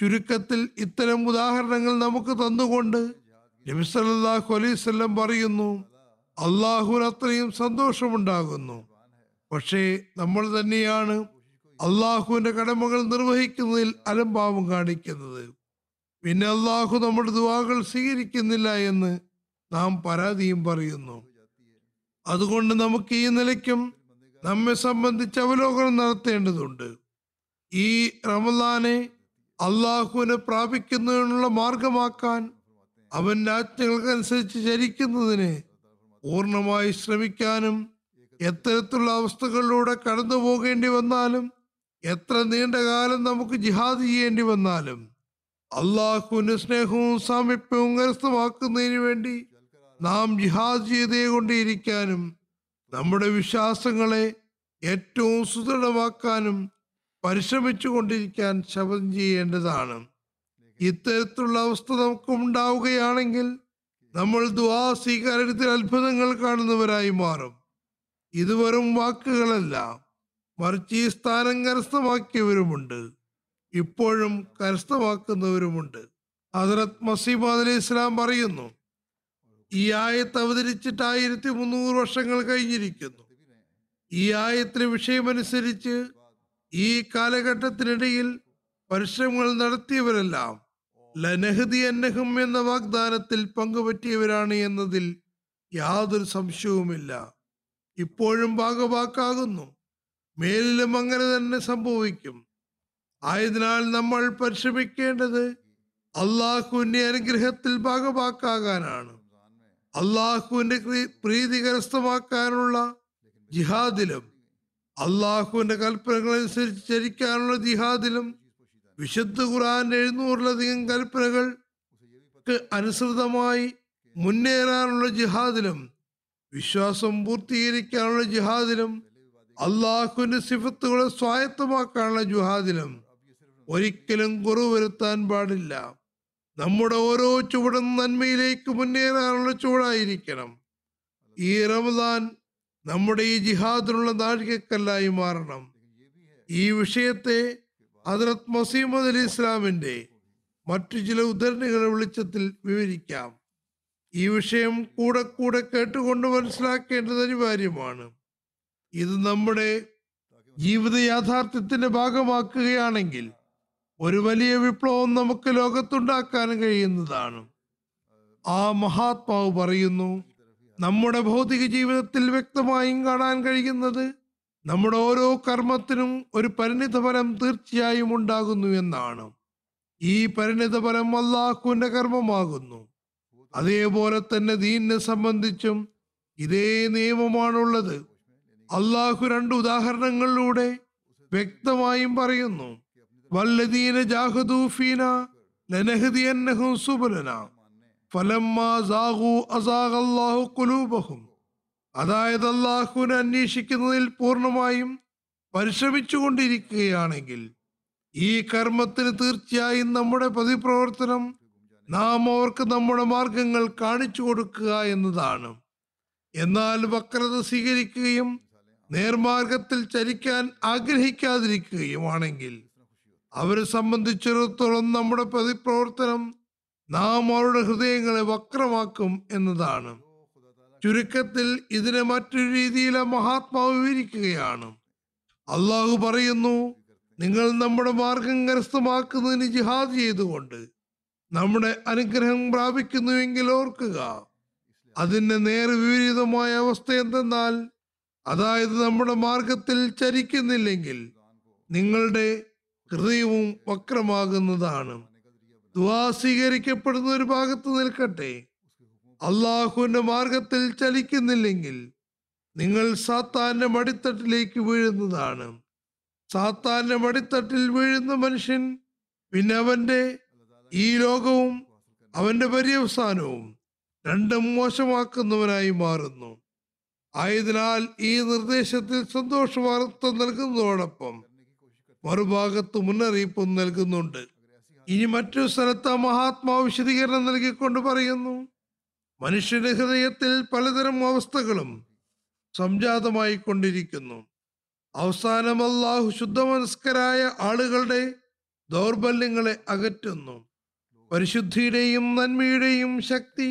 ചുരുക്കത്തിൽ ഇത്തരം ഉദാഹരണങ്ങൾ നമുക്ക് തന്നുകൊണ്ട് നബി സല്ലല്ലാഹു അലൈഹി വസല്ലം പറയുന്നു അള്ളാഹുവിന് അത്രയും സന്തോഷമുണ്ടാകുന്നു. പക്ഷേ നമ്മൾ തന്നെയാണ് അള്ളാഹുവിന്റെ കടമകൾ നിർവഹിക്കുന്നതിൽ അലംഭാവം കാണിക്കുന്നത്. പിന്നെ അള്ളാഹു നമ്മുടെ ദുവാകൾ സ്വീകരിക്കുന്നില്ല എന്ന് നാം പരാതിയും പറയുന്നു. അതുകൊണ്ട് നമുക്ക് ഈ നിലയ്ക്കും നമ്മെ സംബന്ധിച്ച് അവലോകനം നടത്തേണ്ടതുണ്ട്. ഈ റമദാനെ അള്ളാഹുവിനെ പ്രാപിക്കുന്നതിനുള്ള മാർഗമാക്കാൻ അവന്റെ ആജ്ഞകൾക്കനുസരിച്ച് ചരിക്കുന്നതിന് പൂർണമായി ശ്രമിക്കാനും എത്തരത്തിലുള്ള അവസ്ഥകളിലൂടെ കടന്നു പോകേണ്ടി വന്നാലും എത്ര നീണ്ട കാലം നമുക്ക് ജിഹാദ് ചെയ്യേണ്ടി വന്നാലും അള്ളാഹുവിന്റെ സ്നേഹവും സാമീപ്യവും കരസ്ഥമാക്കുന്നതിന് വേണ്ടി നാം ജിഹാദ് ചെയ്തേ കൊണ്ടേയിരിക്കാനും നമ്മുടെ വിശ്വാസങ്ങളെ ഏറ്റവും സുദൃഢമാക്കാനും പരിശ്രമിച്ചു കൊണ്ടിരിക്കാൻ ശപഥം ചെയ്യേണ്ടതാണ്. ഇത്തരത്തിലുള്ള അവസ്ഥ നമുക്ക് ഉണ്ടാവുകയാണെങ്കിൽ നമ്മൾ ദ്വാ സ്വീകാര്യത്തിൽ അത്ഭുതങ്ങൾ കാണുന്നവരായി മാറും. ഇത് വെറും വാക്കുകളല്ല. മറിച്ച് ഈ സ്ഥാനം കരസ്ഥമാക്കിയവരുമുണ്ട്. ഇപ്പോഴും കരസ്ഥമാക്കുന്നവരുമുണ്ട്. ഹസരത് മസീമദ് അലി ഇസ്ലാം പറയുന്നു ഈ ആയത്ത് അവതരിച്ചിട്ട് ആയിരത്തി മുന്നൂറ് വർഷങ്ങൾ കഴിഞ്ഞിരിക്കുന്നു. ഈ ആയത്തിലെ വിഷയമനുസരിച്ച് ഈ കാലഘട്ടത്തിനിടയിൽ പരിശ്രമങ്ങൾ നടത്തിയവരെല്ലാം ലനഹദി അന്നഹം എന്ന വാഗ്ദാനത്തിൽ പങ്കുപറ്റിയവരാണ് എന്നതിൽ യാതൊരു സംശയവുമില്ല. ഇപ്പോഴും ഭാഗവാക്കാകുന്നു. മേലിലും അങ്ങനെ തന്നെ സംഭവിക്കും. ആയതിനാൽ നമ്മൾ പരിശ്രമിക്കേണ്ടത് അള്ളാഹുവിന്റെ അനുഗ്രഹത്തിൽ ഭാഗവാക്കാകാനാണ്. അള്ളാഹുവിന്റെ പ്രീതികരസ്ഥമാക്കാനുള്ള പ്രീതി കരസ്ഥമാക്കാനുള്ള ജിഹാദിലും അള്ളാഹുവിന്റെ കൽപ്പനകൾ അനുസരിച്ച് ചരിക്കാനുള്ള ജിഹാദിലും വിശുദ്ധ ഖുറാന്റെ എഴുന്നൂറിലധികം കൽപ്പനകൾ അനുസൃതമായി മുന്നേറാനുള്ള ജിഹാദിലും വിശ്വാസം പൂർത്തീകരിക്കാനുള്ള ജിഹാദിലും അള്ളാഹുവിന്റെ സിഫത്തുകളെ സ്വായത്തമാക്കാനുള്ള ജിഹാദിലും ഒരിക്കലും കുറവ് വരുത്താൻ പാടില്ല. നമ്മുടെ ഓരോ ചുവടും നന്മയിലേക്ക് മുന്നേറാനുള്ള ചുവടായിരിക്കണം. ഈ റമദാൻ നമ്മുടെ ഈ ജിഹാദിനുള്ള നാഴികക്കല്ലായി മാറണം. ഈ വിഷയത്തെ ഹജറത് മസീമദ് അലി ഇസ്ലാമിന്റെ മറ്റു ചില ഉദ്ധരണികളെ വെളിച്ചത്തിൽ വിവരിക്കാം. ഈ വിഷയം കൂടെ കൂടെ കേട്ടുകൊണ്ട് മനസ്സിലാക്കേണ്ടത് അനിവാര്യമാണ്. ഇത് നമ്മുടെ ജീവിത യാഥാർത്ഥ്യത്തിന്റെ ഭാഗമാക്കുകയാണെങ്കിൽ ഒരു വലിയ വിപ്ലവം നമുക്ക് ലോകത്തുണ്ടാക്കാൻ കഴിയുന്നതാണ്. ആ മഹാത്മാവ് പറയുന്നു നമ്മുടെ ഭൗതിക ജീവിതത്തിൽ വ്യക്തമായും കാണാൻ കഴിയുന്നത് നമ്മുടെ ഓരോ കർമ്മത്തിനും ഒരു പരിണിത ഫലം തീർച്ചയായും ഉണ്ടാകുന്നു എന്നാണ്. ഈ പരിണിത ഫലം അള്ളാഹുവിന്റെ കർമ്മമാകുന്നു. അതേപോലെ തന്നെ ദീനിനെ സംബന്ധിച്ചും ഇതേ നിയമമാണുള്ളത്. അള്ളാഹു രണ്ട് ഉദാഹരണങ്ങളിലൂടെ വ്യക്തമായും പറയുന്നു. വല്ലദീന ജാഹദൂഫീന ലനഹദിയന്നഹും സുബലന. കുലൂബഹും അതായത് അള്ളാഹുവിനെ അന്വേഷിക്കുന്നതിൽ പൂർണമായും പരിശ്രമിച്ചുകൊണ്ടിരിക്കുകയാണെങ്കിൽ ഈ കർമ്മത്തിന് തീർച്ചയായും നമ്മുടെ പ്രതിപ്രവർത്തനം നാം അവർക്ക് നമ്മുടെ മാർഗങ്ങൾ കാണിച്ചു കൊടുക്കുക എന്നതാണ്. എന്നാൽ വക്രത സ്വീകരിക്കുകയും നേർമാർഗത്തിൽ ചലിക്കാൻ ആഗ്രഹിക്കാതിരിക്കുകയുമാണെങ്കിൽ അവരെ സംബന്ധിച്ചിടത്തോളം നമ്മുടെ പ്രതിപ്രവർത്തനം നാം അവരുടെ ഹൃദയങ്ങളെ വക്രമാക്കും എന്നതാണ്. ചുരുക്കത്തിൽ ഇതിനെ മറ്റൊരു രീതിയിലെ മഹാത്മാവ് വിവരിക്കുകയാണ്. അള്ളാഹു പറയുന്നു നിങ്ങൾ നമ്മുടെ മാർഗം കരസ്ഥമാക്കുന്നതിന് ജിഹാദ് ചെയ്തുകൊണ്ട് നമ്മുടെ അനുഗ്രഹം പ്രാപിക്കുന്നുവെങ്കിൽ ഓർക്കുക. അതിന്റെ നേർവിപരീതമായ അവസ്ഥ എന്തെന്നാൽ അതായത് നമ്മുടെ മാർഗത്തിൽ ചരിക്കുന്നില്ലെങ്കിൽ നിങ്ങളുടെ ഹൃദയവും വക്രമാകുന്നതാണ്. ദുവാ സ്വീകരിക്കപ്പെടുന്ന ഒരു ഭാഗത്ത് നിൽക്കട്ടെ. അള്ളാഹുവിന്റെ മാർഗത്തിൽ ചലിക്കുന്നില്ലെങ്കിൽ നിങ്ങൾ സാത്താന്റെ മടിത്തട്ടിലേക്ക് വീഴുന്നതാണ്. സാത്താന്റെ മടിത്തട്ടിൽ വീഴുന്ന മനുഷ്യൻ പിന്നെ അവന്റെ ഈ ലോകവും അവന്റെ പര്യവസാനവും രണ്ടും മോശമാക്കുന്നവനായി മാറുന്നു. ആയതിനാൽ ഈ നിർദ്ദേശത്തിൽ സന്തോഷവാർത്ത നൽകുന്നതോടൊപ്പം മറുഭാഗത്ത് മുന്നറിയിപ്പും നൽകുന്നുണ്ട്. ഇനി മറ്റു സ്ഥലത്ത് മഹാത്മാവ് വിശദീകരണം നൽകിക്കൊണ്ട് പറയുന്നു. മനുഷ്യന്റെ ഹൃദയത്തിൽ പലതരം അവസ്ഥകളും സംജാതമായി കൊണ്ടിരിക്കുന്നു അവസാനം അള്ളാഹു ശുദ്ധമനസ്കരായ ആളുകളുടെ ദൗർബല്യങ്ങളെ അകറ്റുന്നു. പരിശുദ്ധിയുടെയും നന്മയുടെയും ശക്തി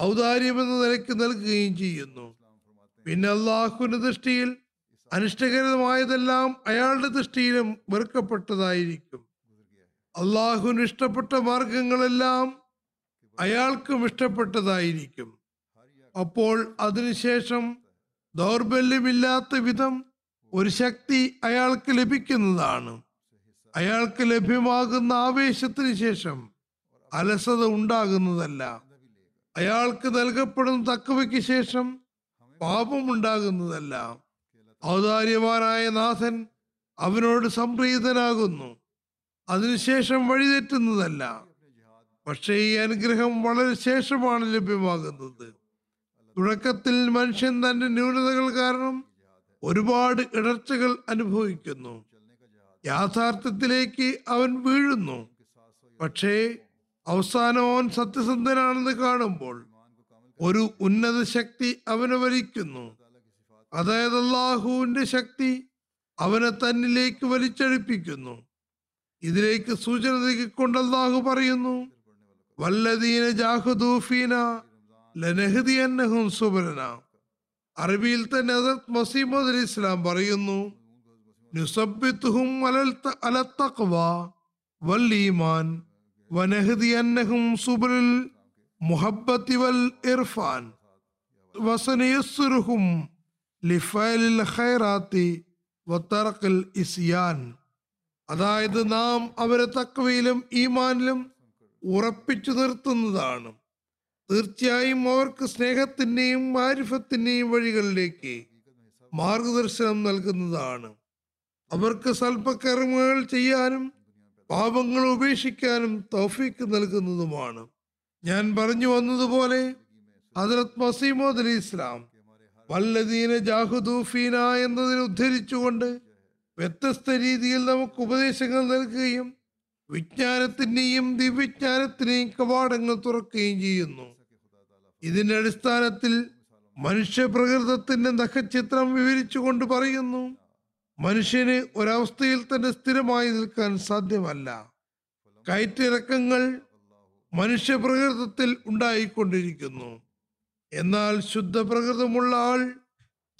ഔദാര്യമെന്ന നിലയ്ക്ക് നൽകുകയും ചെയ്യുന്നു. പിന്നെ അള്ളാഹുവിന്റെ ദൃഷ്ടിയിൽ അനിഷ്ടകരമായതെല്ലാം അയാളുടെ ദൃഷ്ടിയിലും വെറുക്കപ്പെട്ടതായിരിക്കും. അള്ളാഹുവിന് ഇഷ്ടപ്പെട്ട മാർഗങ്ങളെല്ലാം അയാൾക്കും ഇഷ്ടപ്പെട്ടതായിരിക്കും. അപ്പോൾ അതിനുശേഷം ദൗർബല്യമില്ലാത്ത വിധം ഒരു ശക്തി അയാൾക്ക് ലഭിക്കുന്നതാണ്. അയാൾക്ക് ലഭ്യമാകുന്ന ആവേശത്തിന് ശേഷം അലസത ഉണ്ടാകുന്നതല്ല. അയാൾക്ക് നൽകപ്പെടുന്ന തക്കവയ്ക്ക് ശേഷം പാപം ഉണ്ടാകുന്നതല്ല. ഔദാര്യവാനായ നാഥൻ അവനോട് സംപ്രീതനാകുന്നു. അതിനുശേഷം വഴിതെറ്റുന്നതല്ല. പക്ഷേ ഈ അനുഗ്രഹം വളരെ ശേഷമാണ് ലഭ്യമാകുന്നത്. തുടക്കത്തിൽ മനുഷ്യൻ തന്റെ ന്യൂനതകൾ കാരണം ഒരുപാട് ഇടർച്ചകൾ അനുഭവിക്കുന്നു. യാഥാർത്ഥ്യത്തിലേക്ക് അവൻ വീഴുന്നു. പക്ഷേ അവസാനം അവൻ സത്യസന്ധനാണെന്ന് കാണുമ്പോൾ ഒരു ഉന്നത ശക്തി അവനെ വലിക്കുന്നു. അതായത് അള്ളാഹുവിന്റെ ശക്തി അവനെ തന്നിലേക്ക് വലിച്ചഴിപ്പിക്കുന്നു ഇതിലേക്ക് സൂചന നൽകിക്കൊണ്ട് അല്ലാഹു പറയുന്നു വല്ലദീന ജാഹുദൂഫീന ലനഹദിയന്നഹും സുബലന. അറബിയിൽ തന്നെ ഹദരത്ത് മസീമദ് അലി ഇസ്ലാം പറയുന്നു നുസബ്ബിത്തുഹും അലൽ ത- അല തഖ്വ വൽ ഈമാൻ വനഹദിയന്നഹും സുബലുൽ മുഹബ്ബത്തി വൽ ഇർഫാൻ വസനയസ്സുറുഹും ലിഫൈലിൽ ഖൈറാത്തി വത്തറക്കിൽ ഇസ്യാൻ. അതായത് നാം അവരെ തക്കവയിലും ഈമാനിലും ഉറപ്പിച്ചു നിർത്തുന്നതാണ്. തീർച്ചയായും അവർക്ക് സ്നേഹത്തിന്റെയും മാരിഫത്തിന്റെയും വഴികളിലേക്ക് മാർഗദർശനം നൽകുന്നതാണ്. അവർക്ക് സ്വൽപ്പകർമ്മങ്ങൾ ചെയ്യാനും പാപങ്ങൾ ഉപേക്ഷിക്കാനും തൗഫീക്ക് നൽകുന്നതുമാണ്. ഞാൻ പറഞ്ഞു വന്നതുപോലെ ഹജറത് മസീമോദ് അലി ഇസ്ലാം വല്ലദീന ജാഹുദൂഫീന എന്നതിനെ ഉദ്ധരിച്ചുകൊണ്ട് വ്യത്യസ്ത രീതിയിൽ നമുക്ക് ഉപദേശങ്ങൾ നൽകുകയും വിജ്ഞാനത്തിന്റെയും ദിവ്യജ്ഞാനത്തിന്റെയും കവാടങ്ങൾ തുറക്കുകയും ചെയ്യുന്നു. ഇതിന്റെ അടിസ്ഥാനത്തിൽ മനുഷ്യ പ്രകൃതത്തിന്റെ നഖചിത്രം വിവരിച്ചുകൊണ്ട് പറയുന്നു മനുഷ്യന് ഒരവസ്ഥയിൽ തന്നെ സ്ഥിരമായി നിൽക്കാൻ സാധ്യമല്ല. കയറ്റിറക്കങ്ങൾ മനുഷ്യപ്രകൃതത്തിൽ ഉണ്ടായിക്കൊണ്ടിരിക്കുന്നു. എന്നാൽ ശുദ്ധപ്രകൃതമുള്ള ആൾ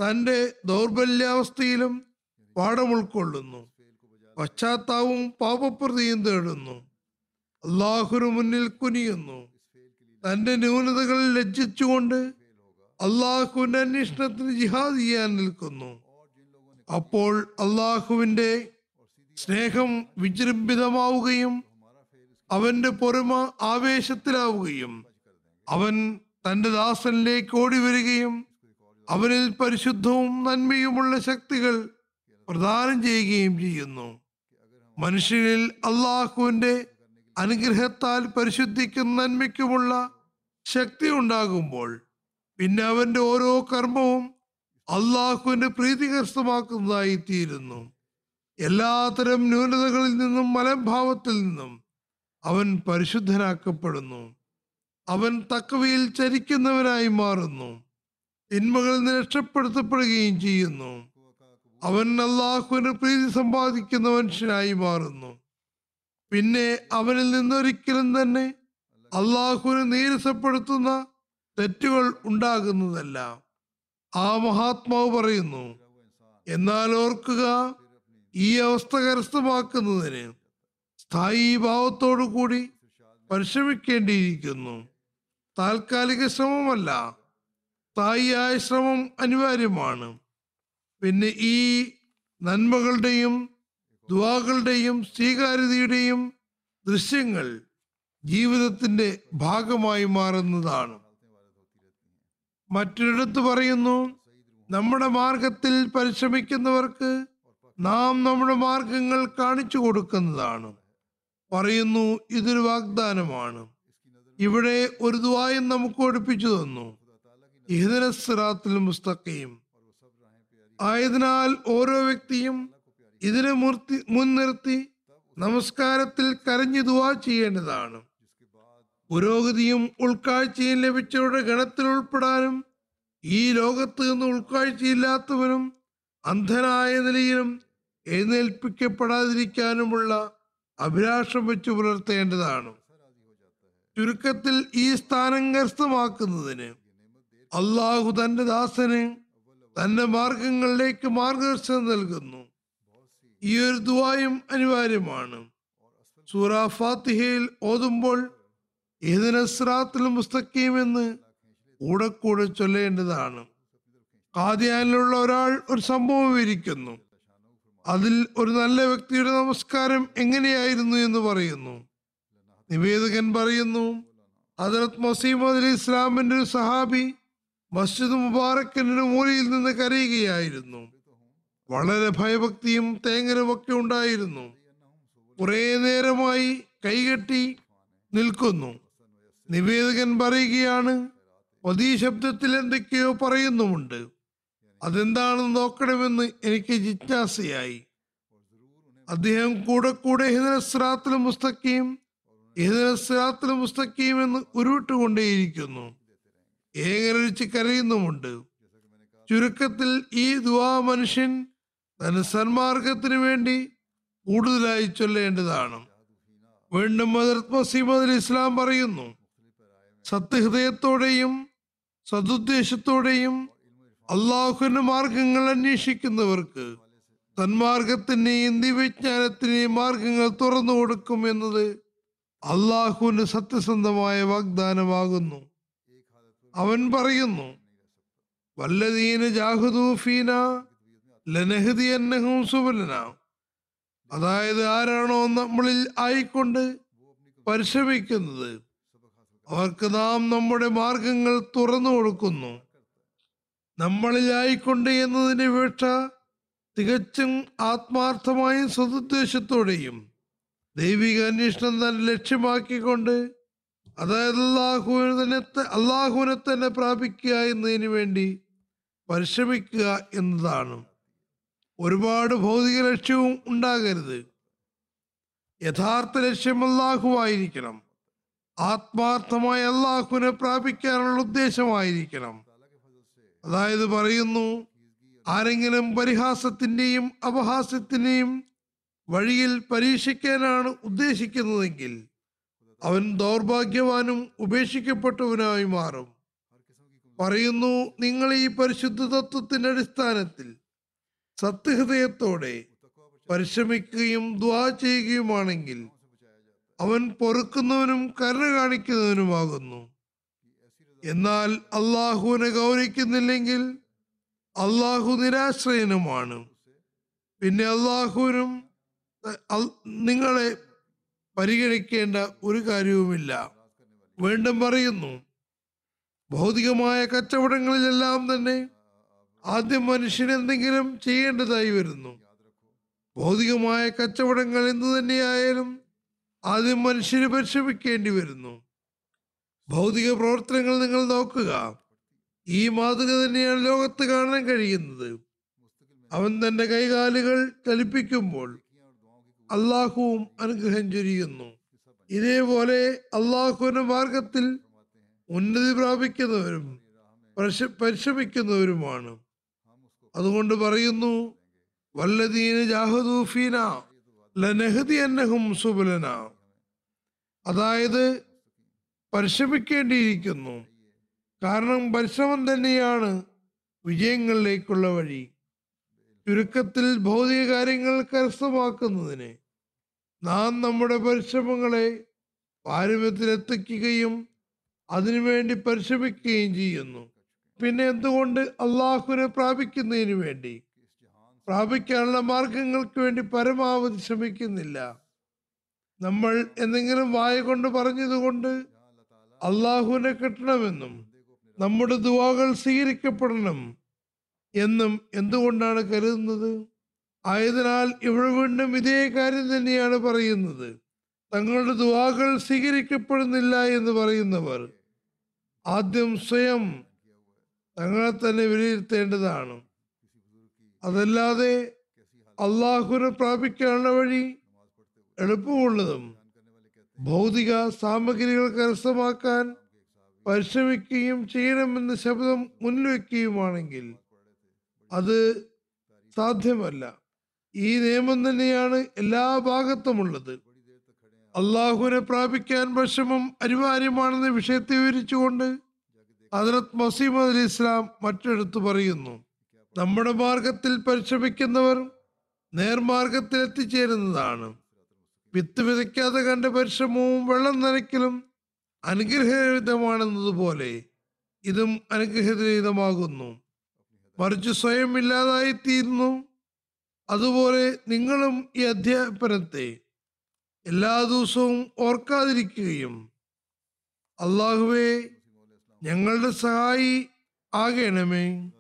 തന്റെ ദൗർബല്യാവസ്ഥയിലും പാഠം ഉൾക്കൊള്ളുന്നു. പശ്ചാത്താവും പാപപ്രതിയും തേടുന്നു. അള്ളാഹുനു മുന്നിൽ കുനിയുന്നു. തന്റെ ന്യൂനതകൾ ലജ്ജിച്ചുകൊണ്ട് അള്ളാഹുവിന്റെ അന്വേഷണത്തിന് ജിഹാദ് ചെയ്യാൻ നിൽക്കുന്നു. അപ്പോൾ അള്ളാഹുവിന്റെ സ്നേഹം വിജൃംഭിതമാവുകയും അവന്റെ പൊറുമ ആവേശത്തിലാവുകയും അവൻ തന്റെ ദാസനിലേക്ക് ഓടി വരികയും അവനിൽ പരിശുദ്ധവും നന്മയുമുള്ള ശക്തികൾ പ്രദാനം ചെയ്യുകയും ചെയ്യുന്നു. മനുഷ്യരിൽ അള്ളാഹുവിന്റെ അനുഗ്രഹത്താൽ പരിശുദ്ധിക്കും നന്മയ്ക്കുമുള്ള ശക്തി ഉണ്ടാകുമ്പോൾ പിന്നെ അവന്റെ ഓരോ കർമ്മവും അള്ളാഹുവിന്റെ പ്രീതി കരസ്ഥമാക്കുന്നതായി തീരുന്നു. എല്ലാത്തരം ന്യൂനതകളിൽ നിന്നും മലംഭാവത്തിൽ നിന്നും അവൻ പരിശുദ്ധനാക്കപ്പെടുന്നു. അവൻ തക്കവയിൽ ചരിക്കുന്നവനായി മാറുന്നു. തിന്മകളിൽ നിന്ന് രക്ഷപ്പെടുത്തപ്പെടുകയും ചെയ്യുന്നു. അവൻ അള്ളാഹുവിന് പ്രീതി സമ്പാദിക്കുന്ന മനുഷ്യനായി മാറുന്നു. പിന്നെ അവനിൽ നിന്നൊരിക്കലും തന്നെ അള്ളാഹുവിനെ നീരസപ്പെടുത്തുന്ന തെറ്റുകൾ ഉണ്ടാകുന്നതല്ല. ആ മഹാത്മാവ് പറയുന്നു എന്നാൽ ഓർക്കുക ഈ അവസ്ഥ കരസ്ഥമാക്കുന്നതിന് സ്ഥായി ഭാവത്തോടു കൂടി പരിശ്രമിക്കേണ്ടിയിരിക്കുന്നു. താൽക്കാലിക ശ്രമമല്ല സ്ഥായിയായ ശ്രമം അനിവാര്യമാണ്. പിന്നെ ഈ നന്മകളുടെയും ദുവാകളുടെയും സ്വീകാര്യതയുടെയും ദൃശ്യങ്ങൾ ജീവിതത്തിന്റെ ഭാഗമായി മാറുന്നതാണ്. മറ്റൊരിടത്ത് പറയുന്നു നമ്മുടെ മാർഗത്തിൽ പരിശ്രമിക്കുന്നവർക്ക് നാം നമ്മുടെ മാർഗങ്ങൾ കാണിച്ചു കൊടുക്കുന്നതാണ്. പറയുന്നു ഇതൊരു വാഗ്ദാനമാണ്. ഇവിടെ ഒരു ദുവായും നമുക്ക് ഒടിപ്പിച്ചു തന്നു. ഇഹ്ദിന സിറാത്തുൽ മുസ്തഖീം. ആയതിനാൽ ഓരോ വ്യക്തിയും ഇതിനെ മുർത്തി മുൻനിർത്തി നമസ്കാരത്തിൽ കരഞ്ഞു ദുവാ ചെയ്യേണ്ടതാണ്. പുരോഗതിയും ഉൾക്കാഴ്ചയും ലഭിച്ചവരുടെ ഗണത്തിൽ ഉൾപ്പെടാനും ഈ ലോകത്ത് നിന്ന് ഉൾക്കാഴ്ചയില്ലാത്തവനും അന്ധനായ നിലയിലും എഴുന്നേൽപ്പിക്കപ്പെടാതിരിക്കാനുമുള്ള അഭിലാഷം വെച്ചു പുലർത്തേണ്ടതാണ്. ചുരുക്കത്തിൽ ഈ സ്ഥാനം കരസ്ഥമാക്കുന്നതിന് അള്ളാഹു തന്റെ ദാസന് തന്റെ മാർഗങ്ങളിലേക്ക് മാർഗദർശനം നൽകുന്നു. ഈ ഒരു ദുവായും അനിവാര്യമാണ്. സൂറ ഫാത്തിഹയിൽ ഓതുമ്പോൾ ഏതിനസ്രാത്തിൽ മുസ്തഖീം എന്ന് കൂടെ കൂടെ ചൊല്ലേണ്ടതാണ്. കാദ്യാനിലുള്ള ഒരാൾ ഒരു സംഭവം വിവരിക്കുന്നു. അതിൽ ഒരു നല്ല വ്യക്തിയുടെ നമസ്കാരം എങ്ങനെയായിരുന്നു എന്ന് പറയുന്നു. നിവേദകൻ പറയുന്നു ഹജറത് മസീമദ് അലി ഇസ്ലാമിന്റെ ഒരു സഹാബി മസ്ജിദ് മുബാറക്കിന്റെ മൂലയിൽ നിന്ന് കരയുകയായിരുന്നു. വളരെ ഭയഭക്തിയും തേങ്ങലുമൊക്കെ ഉണ്ടായിരുന്നു. കുറെ നേരമായി കൈകെട്ടി നിൽക്കുന്നു. നിവേദകൻ പറയുകയാണ് പതീ ശബ്ദത്തിൽ എന്തൊക്കെയോ പറയുന്നുമുണ്ട്. അതെന്താണെന്ന് നോക്കണമെന്ന് എനിക്ക് ജിജ്ഞാസയായി. അദ്ദേഹം കൂടെ കൂടെ ഹിതനസ്രാത്തിലും മുസ്തഖീം ഹിതനസ്രാത്തിലും മുസ്തഖീം എന്ന് ഉരുവിട്ടുകൊണ്ടേയിരിക്കുന്നു. ഏങ്ങരടിച്ച് കരയുന്നുമുണ്ട്? ചുരുക്കത്തിൽ ഈ ദുവാ മനുഷ്യൻ തന്റെ സന്മാർഗത്തിന് വേണ്ടി കൂടുതലായി ചൊല്ലേണ്ടതാണ്. വീണ്ടും മസീമദ് ഇസ്ലാം പറയുന്നു സത്യഹൃദയത്തോടെയും സതുദ്ദേശത്തോടെയും അള്ളാഹുവിന്റെ മാർഗങ്ങൾ അന്വേഷിക്കുന്നവർക്ക് തന്മാർഗത്തിന്റെയും ദിവ്യജ്ഞാനത്തിന്റെയും മാർഗങ്ങൾ തുറന്നു കൊടുക്കും എന്നത് അള്ളാഹുവിന്റെ സത്യസന്ധമായ വാഗ്ദാനമാകുന്നു. അവൻ പറയുന്നു വല്ലതീന ജാഹുദൂഫീന ലനഹദിയന്നഹും സുബലന. അതായത് ആരാണോ നമ്മളിൽ ആയിക്കൊണ്ട് പരിശ്രമിക്കുന്നത് അവർക്ക് നാം നമ്മുടെ മാർഗങ്ങൾ തുറന്നു കൊടുക്കുന്നു. നമ്മളിൽ ആയിക്കൊണ്ട് എന്നതിന് വീക്ഷ തികച്ചും ആത്മാർത്ഥമായും സതുദ്ദേശത്തോടെയും ദൈവിക അന്വേഷണം തന്നെ ലക്ഷ്യമാക്കിക്കൊണ്ട് അതായത് അള്ളാഹുവിനെ അള്ളാഹുവിനെ തന്നെ പ്രാപിക്കുക എന്നതിന് വേണ്ടി പരിശ്രമിക്കുക എന്നതാണ്. ഒരുപാട് ഭൗതിക ലക്ഷ്യവും ഉണ്ടാകരുത്. യഥാർത്ഥ ലക്ഷ്യം അള്ളാഹുവായിരിക്കണം ആത്മാർത്ഥമായ അള്ളാഹുവിനെ പ്രാപിക്കാനുള്ള ഉദ്ദേശമായിരിക്കണം. അതായത് പറയുന്നു ആരെങ്കിലും പരിഹാസത്തിന്റെയും അപഹാസ്യത്തിന്റെയും വഴിയിൽ പരീക്ഷിക്കാനാണ് ഉദ്ദേശിക്കുന്നതെങ്കിൽ അവൻ ദൗർഭാഗ്യവാനും ഉപേക്ഷിക്കപ്പെട്ടവനായി മാറും. പറയുന്നു നിങ്ങൾ ഈ പരിശുദ്ധ തത്വത്തിന്റെ അടിസ്ഥാനത്തിൽ സത്യഹൃദയത്തോടെ പരിശ്രമിക്കുകയും ദ്വാ ചെയ്യുകയുമാണെങ്കിൽ അവൻ പൊറുക്കുന്നവനും കരുണ കാണിക്കുന്നവനുമാകുന്നു. എന്നാൽ അള്ളാഹുവിനെ ഗൗരവിക്കുന്നില്ലെങ്കിൽ അള്ളാഹു നിരാശ്രയനുമാണ്. പിന്നെ അള്ളാഹുവിനും നിങ്ങളെ പരിഗണിക്കേണ്ട ഒരു കാര്യവുമില്ല. വീണ്ടും പറയുന്നു ഭൗതികമായ കച്ചവടങ്ങളിലെല്ലാം തന്നെ ആദ്യം മനുഷ്യൻ എന്തെങ്കിലും ചെയ്യേണ്ടതായി വരുന്നു. ഭൗതികമായ കച്ചവടങ്ങൾ എന്തു തന്നെയായാലും ആദ്യം മനുഷ്യന് പരിശ്രമിക്കേണ്ടി വരുന്നു. ഭൗതിക പ്രവർത്തനങ്ങൾ നിങ്ങൾ നോക്കുക. ഈ മാതൃക തന്നെയാണ് ലോകത്ത് കാണാൻ കഴിയുന്നത്. അവൻ തന്റെ കൈകാലുകൾ ചലിപ്പിക്കുമ്പോൾ അള്ളാഹുവും അനുഗ്രഹം ചൊരിയുന്നു. ഇതേപോലെ അള്ളാഹുവിന്റെ മാർഗത്തിൽ ഉന്നതി പ്രാപിക്കുന്നവരും പരിശ്രമിക്കുന്നവരുമാണ്. അതുകൊണ്ട് പറയുന്നു വല്ലദീന അതായത് പരിശ്രമിക്കേണ്ടിയിരിക്കുന്നു. കാരണം പരിശ്രമം തന്നെയാണ് വിജയങ്ങളിലേക്കുള്ള വഴി. ചുരുക്കത്തിൽ ഭൗതിക കാര്യങ്ങൾ കരസ്ഥമാക്കുന്നതിന് നാം നമ്മുടെ പരിശ്രമങ്ങളെ പാരമ്യത്തിലെത്തിക്കുകയും അതിനുവേണ്ടി പരിശ്രമിക്കുകയും ചെയ്യുന്നു. പിന്നെ എന്തുകൊണ്ട് അള്ളാഹുവിനെ പ്രാപിക്കുന്നതിന് വേണ്ടി? പ്രാപിക്കാനുള്ള മാർഗങ്ങൾക്ക് വേണ്ടി പരമാവധി ശ്രമിക്കുന്നില്ല. നമ്മൾ എന്തെങ്കിലും വായ കൊണ്ട് പറഞ്ഞതുകൊണ്ട് അള്ളാഹുവിനെ കിട്ടണമെന്നും നമ്മുടെ ദുവാകൾ സ്വീകരിക്കപ്പെടണം. എന്നും എന്തുകൊണ്ടാണ് കരുതുന്നത്? ആയതിനാൽ ഇവിടെ വീണ്ടും ഇതേ കാര്യം തന്നെയാണ് പറയുന്നത്. തങ്ങളുടെ ദുവാകൾ സ്വീകരിക്കപ്പെടുന്നില്ല എന്ന് പറയുന്നവർ ആദ്യം സ്വയം തങ്ങളെ തന്നെ വിലയിരുത്തേണ്ടതാണ്. അതല്ലാതെ അള്ളാഹുനെ പ്രാപിക്കാനുള്ള വഴി എളുപ്പമുള്ളതും ഭൗതിക സാമഗ്രികൾ കരസ്ഥമാക്കാൻ പരിശ്രമിക്കുകയും ചെയ്യണമെന്ന ശബ്ദം മുൻവെക്കുകയുമാണെങ്കിൽ അത് സാധ്യമല്ല. ഈ നിയമം തന്നെയാണ് എല്ലാ ഭാഗത്തും ഉള്ളത് അള്ളാഹുവിനെ പ്രാപിക്കാൻ വിഷമം അനിവാര്യമാണെന്ന വിഷയത്തെ വിവരിച്ചുകൊണ്ട് ഹജറത് മസീമദ് അലി ഇസ്ലാം മറ്റെടുത്ത് പറയുന്നു നമ്മുടെ മാർഗത്തിൽ പരിശ്രമിക്കുന്നവർ നേർമാർഗത്തിൽ എത്തിച്ചേരുന്നതാണ് വിത്ത് വിതയ്ക്കാതെ കണ്ട പരിശ്രമവും വെള്ളം നനയ്ക്കലും അനുഗ്രഹരഹിതമാണെന്നതുപോലെ ഇതും അനുഗ്രഹരഹിതമാകുന്നു. മറിച്ച് സ്വയം ഇല്ലാതായി തീരുന്നു. അതുപോലെ നിങ്ങളും ഈ അധ്യാപനത്തെ എല്ലാ ദിവസവും ഓർക്കാതിരിക്കുകയും അള്ളാഹുവെ ഞങ്ങളുടെ സഹായി ആകണമേ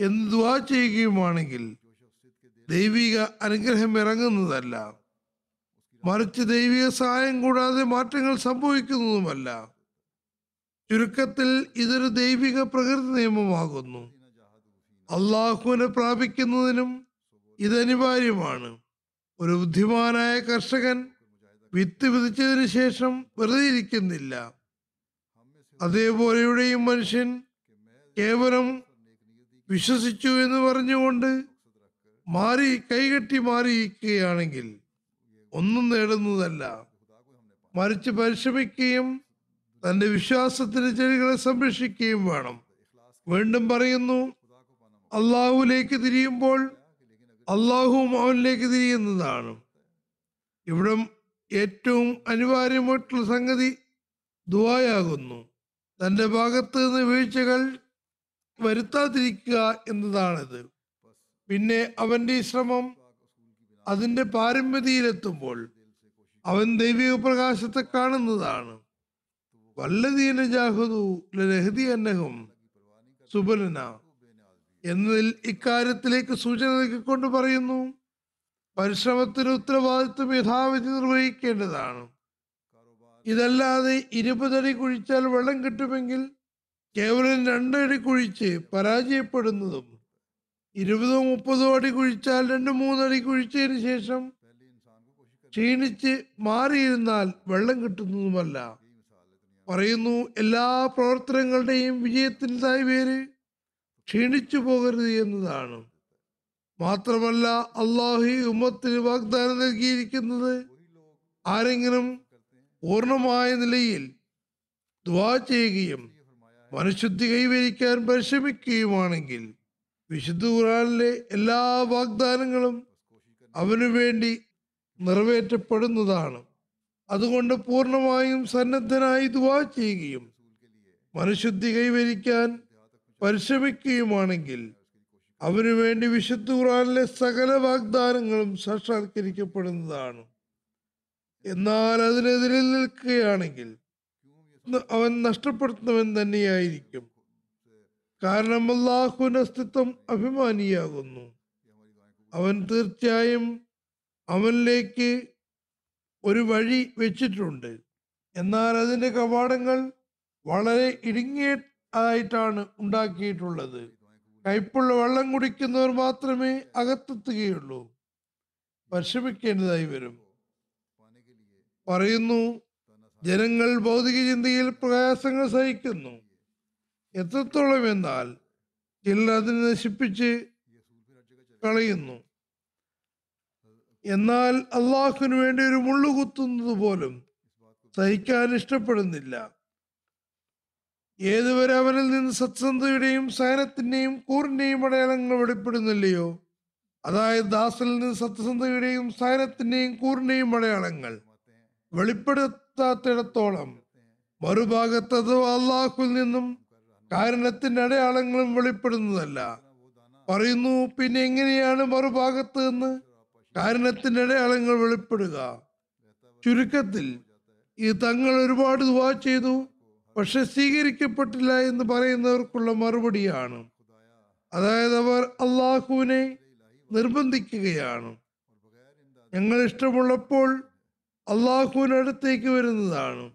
എന്ന് ദുവാ ചെയ്യുകയുമാണെങ്കിൽ ദൈവിക അനുഗ്രഹം ഇറങ്ങുന്നതല്ല. മറിച്ച് ദൈവിക സഹായം കൂടാതെ മാറ്റങ്ങൾ സംഭവിക്കുന്നതുമല്ല. ചുരുക്കത്തിൽ ഇതൊരു ദൈവിക പ്രകൃതി നിയമമാകുന്നു. അള്ളാഹുവിനെ പ്രാപിക്കുന്നതിനും ഇത് അനിവാര്യമാണ്. ഒരു ബുദ്ധിമാനായ കർഷകൻ വിത്ത് വിതച്ചതിന് ശേഷം വെറുതെ ഇരിക്കുന്നില്ല. അതേപോലെയുടെയും മനുഷ്യൻ കേവലം വിശ്വസിച്ചു എന്ന് പറഞ്ഞുകൊണ്ട് മാറി കൈകെട്ടി മാറിയിരിക്കുകയാണെങ്കിൽ ഒന്നും നേടുന്നതല്ല. മറിച്ച് പരിശ്രമിക്കുകയും തന്റെ വിശ്വാസത്തിന്റെ ചെടികളെ സംരക്ഷിക്കുകയും വേണം. വീണ്ടും പറയുന്നു അള്ളാഹുലേക്ക് തിരിയുമ്പോൾ അള്ളാഹുവും അവനിലേക്ക് തിരിയുന്നതാണ്. ഇവിടെ ഏറ്റവും അനിവാര്യമായിട്ടുള്ള സംഗതി ദുവായാകുന്നു തന്റെ ഭാഗത്ത് നിന്ന് വീഴ്ചകൾ വരുത്താതിരിക്കുക എന്നതാണിത്. പിന്നെ അവന്റെ ശ്രമം അതിന്റെ പാരമ്പര്യയിലെത്തുമ്പോൾ അവൻ ദൈവിക പ്രകാശത്തെ കാണുന്നതാണ്. വല്ലതീന ജാഹുദു ലഹദി അന്നഹും സുബലന. എന്നതിൽ ഇക്കാര്യത്തിലേക്ക് സൂചന നൽകിക്കൊണ്ട് പറയുന്നു പരിശ്രമത്തിന് ഉത്തരവാദിത്വം യഥാവിധി നിർവഹിക്കേണ്ടതാണ്. ഇതല്ലാതെ ഇരുപതടി കുഴിച്ചാൽ വെള്ളം കിട്ടുമെങ്കിൽ കേവലം രണ്ടടി കുഴിച്ച് പരാജയപ്പെടുന്നതും ഇരുപതോ മുപ്പതോ അടി കുഴിച്ചാൽ രണ്ട് മൂന്നടി കുഴിച്ചതിന് ശേഷം ക്ഷീണിച്ച് മാറിയിരുന്നാൽ വെള്ളം കിട്ടുന്നതുമല്ല. പറയുന്നു എല്ലാ പ്രവർത്തനങ്ങളുടെയും വിജയത്തിന്റെതായ പേര് ക്ഷീണിച്ചു പോകരുത് എന്നതാണ്. മാത്രമല്ല അള്ളാഹു ഉമ്മത്തിന് വാഗ്ദാനം നൽകിയിരിക്കുന്നത് ആരെങ്കിലും പൂർണമായ നിലയിൽ ദ്വാ ചെയ്യുകയും മനുശുദ്ധി കൈവരിക്കാൻ പരിശ്രമിക്കുകയുമാണെങ്കിൽ വിശുദ്ധ ഖുറാനിലെ എല്ലാ വാഗ്ദാനങ്ങളും അവനു വേണ്ടി നിറവേറ്റപ്പെടുന്നതാണ്. അതുകൊണ്ട് പൂർണമായും സന്നദ്ധനായി ദുവാ ചെയ്യുകയും മനുശുദ്ധി കൈവരിക്കാൻ പരിശ്രമിക്കുകയുമാണെങ്കിൽ അവനു വേണ്ടി വിശുദ്ധ ഖുറാനിലെ സകല വാഗ്ദാനങ്ങളും സാക്ഷാത്കരിക്കപ്പെടുന്നതാണ്. എന്നാൽ അതിനെതിരെ നിൽക്കുകയാണെങ്കിൽ അവൻ നഷ്ടപ്പെടുത്തുന്നവൻ തന്നെയായിരിക്കും. കാരണം അള്ളാഹുവിന്റെ അസ്തിത്വം അഭിമാനിയാകുന്നു. അവൻ തീർച്ചയായും അവനിലേക്ക് ഒരു വഴി വെച്ചിട്ടുണ്ട്. എന്നാൽ അതിന്റെ കവാടങ്ങൾ വളരെ ഇടുങ്ങിയ ആയിട്ടാണ് ഉണ്ടാക്കിയിട്ടുള്ളത്. കയ്പുള്ള വെള്ളം കുടിക്കുന്നവർ മാത്രമേ അകത്തെത്തുകയുള്ളൂ. പരിശ്രമിക്കേണ്ടതായി വരും. പറയുന്നു ജനങ്ങൾ ഭൗതിക ചിന്തയിൽ പ്രയാസങ്ങൾ സഹിക്കുന്നു. എത്രത്തോളം എന്നാൽ ചിലർ അതിനെ നശിപ്പിച്ച് കളയുന്നു. എന്നാൽ അള്ളാഹുവിന് വേണ്ടി ഒരു മുള്ളു കുത്തുന്നത് പോലും സഹിക്കാൻ ഇഷ്ടപ്പെടുന്നില്ല. ഏതുവരെ അവനിൽ നിന്ന് സത്സന്ധയുടെയും സഹനത്തിന്റെയും കൂറിന്റെയും അടയാളങ്ങൾ വെളിപ്പെടുന്നില്ലയോ? അതായത് ദാസനിൽ നിന്ന് സത്യസന്ധയുടെയും സഹനത്തിന്റെയും കൂറിന്റെയും അടയാളങ്ങൾ വെളിപ്പെടുത്താത്തിടത്തോളം മറുഭാഗത്ത് അഥവാ അള്ളാഹുൽ നിന്നും കാരണത്തിന്റെ അടയാളങ്ങളും വെളിപ്പെടുന്നതല്ല. പറയുന്നു പിന്നെ എങ്ങനെയാണ് മറുഭാഗത്ത് നിന്ന് കാരണത്തിന്റെ അടയാളങ്ങൾ വെളിപ്പെടുക? ചുരുക്കത്തിൽ ഈ തങ്ങൾ ഒരുപാട് ദുവാ ചെയ്തു പക്ഷെ സ്വീകരിക്കപ്പെട്ടില്ല എന്ന് പറയുന്നവർക്കുള്ള മറുപടിയാണ്. അതായത് അവർ അള്ളാഹുവിനെ നിർബന്ധിക്കുകയാണ്. ഞങ്ങൾ ഇഷ്ടമുള്ളപ്പോൾ അള്ളാഹുവിനടുത്തേക്ക് വരുന്നതാണ്.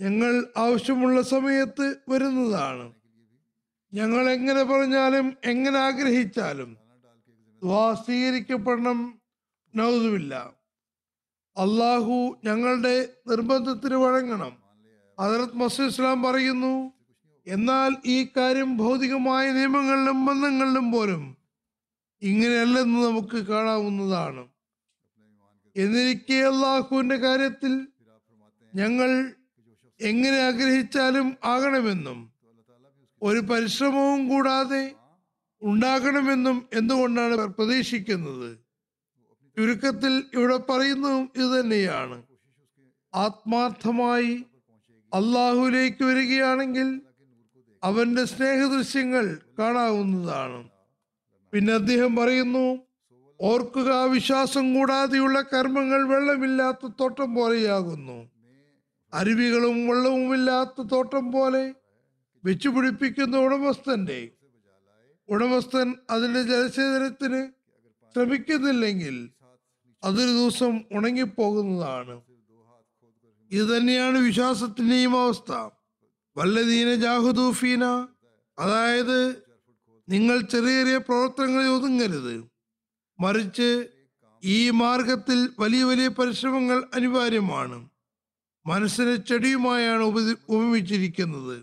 ഞങ്ങൾ ആവശ്യമുള്ള സമയത്ത് വരുന്നതാണ്. ഞങ്ങൾ എങ്ങനെ പറഞ്ഞാലും എങ്ങനെ ആഗ്രഹിച്ചാലും സ്വീകരിക്കപ്പെടണം നൗതുമില്ല അള്ളാഹു ഞങ്ങളുടെ നിർബന്ധത്തിന് വഴങ്ങണം. ഹജറത് മസൂദ് ഇസ്ലാം പറയുന്നു എന്നാൽ ഈ കാര്യം ഭൗതികമായ നിയമങ്ങളിലും ബന്ധങ്ങളിലും പോലും ഇങ്ങനെയല്ലെന്ന് നമുക്ക് കാണാവുന്നതാണ്. എന്നിരിക്കെ അള്ളാഹുവിന്റെ കാര്യത്തിൽ ഞങ്ങൾ എങ്ങനെ ആഗ്രഹിച്ചാലും ആകണമെന്നും ഒരു പരിശ്രമവും കൂടാതെ ഉണ്ടാകണമെന്നും എന്തുകൊണ്ടാണ് പ്രതീക്ഷിക്കുന്നത്? ചുരുക്കത്തിൽ ഇവിടെ പറയുന്നതും ഇത് തന്നെയാണ് ആത്മാർത്ഥമായി അള്ളാഹുലേക്ക് വരികയാണെങ്കിൽ അവന്റെ സ്നേഹദൃശ്യങ്ങൾ കാണാവുന്നതാണ്. പിന്നെ അദ്ദേഹം പറയുന്നു ഓർക്കുക വിശ്വാസം കൂടാതെയുള്ള കർമ്മങ്ങൾ വെള്ളമില്ലാത്ത തോട്ടം പോലെയാകുന്നു. അരുവികളും വെള്ളവുമില്ലാത്ത തോട്ടം പോലെ വെച്ചുപിടിപ്പിക്കുന്ന ഉടമസ്ഥന്റെ ഉടമസ്ഥൻ അതിന്റെ ജലസേചനത്തിന് ശ്രമിക്കുന്നില്ലെങ്കിൽ അതൊരു ദിവസം ഉണങ്ങിപ്പോകുന്നതാണ്. ഇത് തന്നെയാണ് വിശ്വാസത്തിന്റെയും അവസ്ഥ. വല്ലതീന ജാഹുദൂഫീന അതായത് നിങ്ങൾ ചെറിയ ചെറിയ പ്രവർത്തനങ്ങളിൽ ഒതുങ്ങരുത്. മറിച്ച് ഈ മാർഗത്തിൽ വലിയ വലിയ പരിശ്രമങ്ങൾ അനിവാര്യമാണ്. മനസ്സിനെ ചെടിയുമായാണ് ഉപതി ഉപമിച്ചിരിക്കുന്നത്.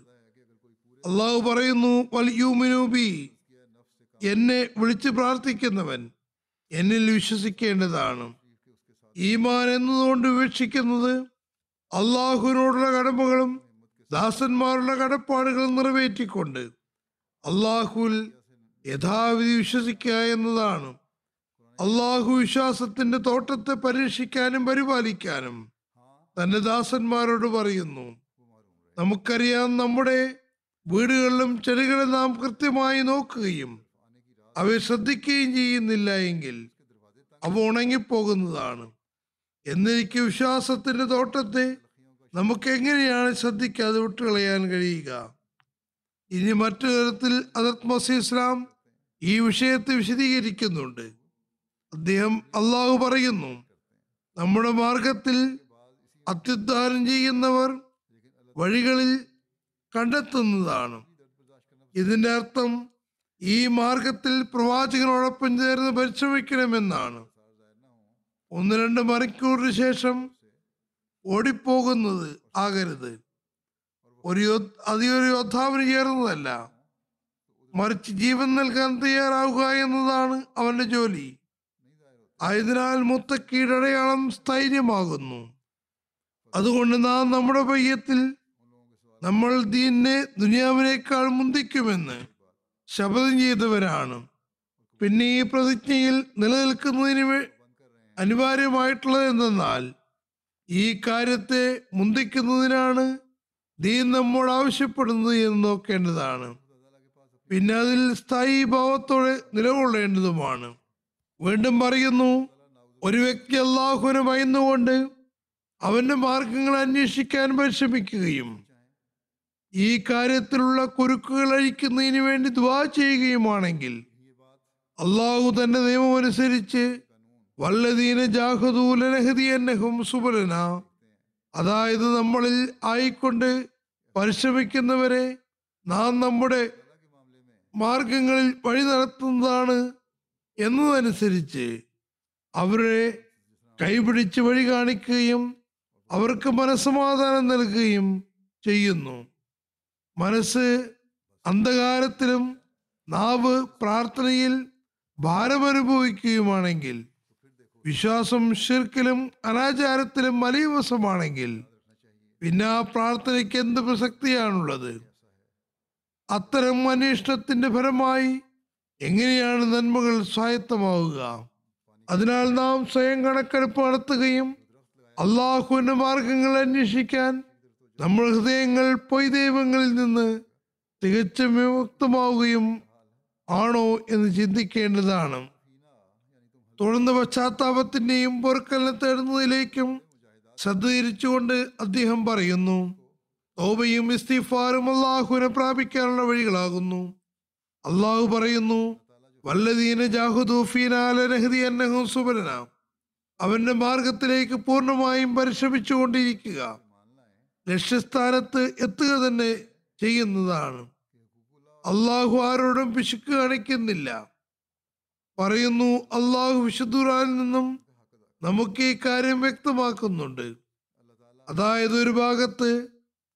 അള്ളാഹു പറയുന്നു വലിയൂമിനൂബി എന്നെ വിളിച്ച് പ്രാർത്ഥിക്കുന്നവൻ എന്നിൽ വിശ്വസിക്കേണ്ടതാണ്. ഈമാൻ എന്നതുകൊണ്ട് വിവക്ഷിക്കുന്നത് അള്ളാഹുവിനോടുള്ള കടമകളും ദാസന്മാരുടെ കടപ്പാടുകളും നിറവേറ്റിക്കൊണ്ട് അള്ളാഹുൽ യഥാവിധി വിശ്വസിക്കുക എന്നതാണ്. അള്ളാഹു വിശ്വാസത്തിന്റെ തോട്ടത്തെ പരീക്ഷിക്കാനും പരിപാലിക്കാനും തന്റെ ദാസന്മാരോട് പറയുന്നു. നമുക്കറിയാം നമ്മുടെ വീടുകളിലും ചെടികളെ നാം കൃത്യമായി നോക്കുകയും അവയെ ശ്രദ്ധിക്കുകയും ചെയ്യുന്നില്ല എങ്കിൽ അവ ഉണങ്ങിപ്പോകുന്നതാണ്. എന്നിരിക്കെ വിശ്വാസത്തിന്റെ തോട്ടത്തെ നമുക്ക് എങ്ങനെയാണ് ശ്രദ്ധിക്കാതെ വിട്ടുകളയാൻ കഴിയുക? ഇനി മറ്റു തരത്തിൽ അദത് മസീ ഇസ്ലാം ഈ വിഷയത്തെ വിശദീകരിക്കുന്നുണ്ട്. അദ്ദേഹം അള്ളാഹു പറയുന്നു നമ്മുടെ മാർഗത്തിൽ അത്യുദ്ധാനം ചെയ്യുന്നവർ വഴികളിൽ കണ്ടെത്തുന്നതാണ്. ഇതിന്റെ അർത്ഥം ഈ മാർഗത്തിൽ പ്രവാചകനോടൊപ്പം ചേർന്ന് പരിശ്രമിക്കണമെന്നാണ്. ഒന്ന് രണ്ട് മണിക്കൂറിന് ശേഷം ഓടിപ്പോകുന്നത് ആകരുത്. ഒരു അതൊരു യോദ്ധാവിന് ചേർന്നതല്ല. മറിച്ച് ജീവൻ നൽകാൻ തയ്യാറാവുക എന്നതാണ് അവന്റെ ജോലി. ആയതിനാൽ മുത്തക്കീടടയാളം സ്ഥൈര്യമാകുന്നു. അതുകൊണ്ട് നാം നമ്മുടെ പയ്യത്തിൽ നമ്മൾ ദീനെ ദുനിയാവിനേക്കാൾ മുന്തിക്കുമെന്ന് ശപഥം ചെയ്തവരാണ്. പിന്നെ ഈ പ്രതിജ്ഞയിൽ നിലനിൽക്കുന്നതിന് അനിവാര്യമായിട്ടുള്ളത് എന്തെന്നാൽ ഈ കാര്യത്തെ മുന്തിക്കുന്നതിനാണ് ദീൻ നമ്മോട് ആവശ്യപ്പെടുന്നത് എന്ന് നോക്കേണ്ടതാണ്. പിന്നെ അതിൽ സ്ഥായി ഭാവത്തോടെ നിലകൊള്ളേണ്ടതുമാണ്. വീണ്ടും പറയുന്നു ഒരു വ്യക്തി അള്ളാഹുവിനെ ഭയന്നുകൊണ്ട് അവന്റെ മാർഗങ്ങൾ അന്വേഷിക്കാൻ പരിശ്രമിക്കുകയും ഈ കാര്യത്തിലുള്ള കുരുക്കുകൾ അഴിക്കുന്നതിന് വേണ്ടി ദ്വാ ചെയ്യുകയുമാണെങ്കിൽ അള്ളാഹു തന്റെ നിയമം അനുസരിച്ച് വല്ലതീന ജാഹദൂലനഹദിയന്നഹും സുബലന. അതായത് നമ്മളിൽ ആയിക്കൊണ്ട് പരിശ്രമിക്കുന്നവരെ നാം നമ്മുടെ മാർഗങ്ങളിൽ വഴി നടത്തുന്നതാണ് എന്നതനുസരിച്ച് അവരെ കൈപിടിച്ച് വഴി കാണിക്കുകയും അവർക്ക് മനസ്സമാധാനം നൽകുകയും ചെയ്യുന്നു. മനസ്സ് അന്ധകാരത്തിലും നാവ് പ്രാർത്ഥനയിൽ ഭാരമനുഭവിക്കുകയുമാണെങ്കിൽ വിശ്വാസം ഷിർക്കിലും അനാചാരത്തിലും മലീവസമാണെങ്കിൽ പിന്നെ ആ പ്രാർത്ഥനയ്ക്ക് എന്ത് പ്രസക്തിയാണുള്ളത്? അത്തരം അന്വേഷണത്തിന്റെ ഫലമായി എങ്ങനെയാണ് നന്മകൾ സ്വായത്തമാവുക? അതിനാൽ നാം സ്വയം കണക്കെടുപ്പ് നടത്തുകയും അള്ളാഹുവിന്റെ മാർഗങ്ങൾ അന്വേഷിക്കാൻ നമ്മൾ ഹൃദയങ്ങൾ പൊയ് ദൈവങ്ങളിൽ നിന്ന് തികച്ചും വിമുക്തമാവുകയും ആണോ എന്ന് ചിന്തിക്കേണ്ടതാണ്. തുടർന്ന് പശ്ചാത്താപത്തിന്റെയും പൊറുക്കലിനെ തേടുന്നതിലേക്കും ശ്രദ്ധ തിരിച്ചുകൊണ്ട് അദ്ദേഹം പറയുന്നു തോബയും ഇസ്തിഫാറും അള്ളാഹുവിനെ പ്രാപിക്കാനുള്ള വഴികളാകുന്നു. അള്ളാഹു പറയുന്നു വല്ലദീന ജാഹുദൂഫീനാലനഹദി അന്നഹും സുബലന. അവന്റെ മാർഗത്തിലേക്ക് പൂർണമായും പരിശ്രമിച്ചുകൊണ്ടിരിക്കുക. ലക്ഷ്യസ്ഥാനത്ത് എത്തുക തന്നെ ചെയ്യുന്നതാണ്. അള്ളാഹു ആരോടും പിശുക്ക് കാണിക്കുന്നില്ല. പറയുന്നു അള്ളാഹു വിശുദ്ധുറാനിൽ നിന്നും നമുക്ക് ഈ കാര്യം വ്യക്തമാക്കുന്നുണ്ട്. അതായത് ഒരു ഭാഗത്ത്